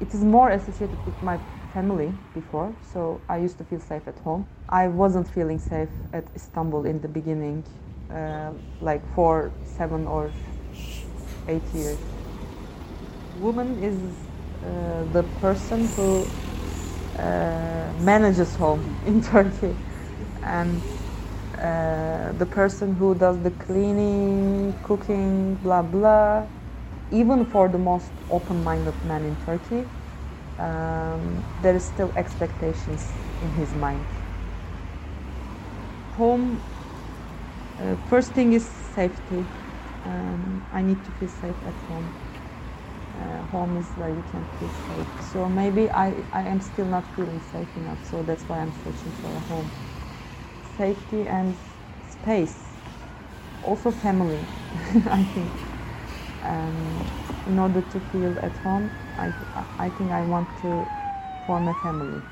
it is more associated with my family before, so I used to feel safe at home. I wasn't feeling safe at Istanbul in the beginning, uh, like for seven or eight years. Woman is uh, the person who uh, manages home in Turkey, and uh, the person who does the cleaning, cooking, blah blah. Even for the most open-minded man in Turkey, um, there is still expectations in his mind. Home. Uh, first thing is safety. Um, I need to feel safe at home. Uh, home is where you can feel safe. So maybe I, I am still not feeling safe enough. So that's why I'm searching for a home. Safety and space. Also family, I think. Um, in order to feel at home, I, I think I want to form a family.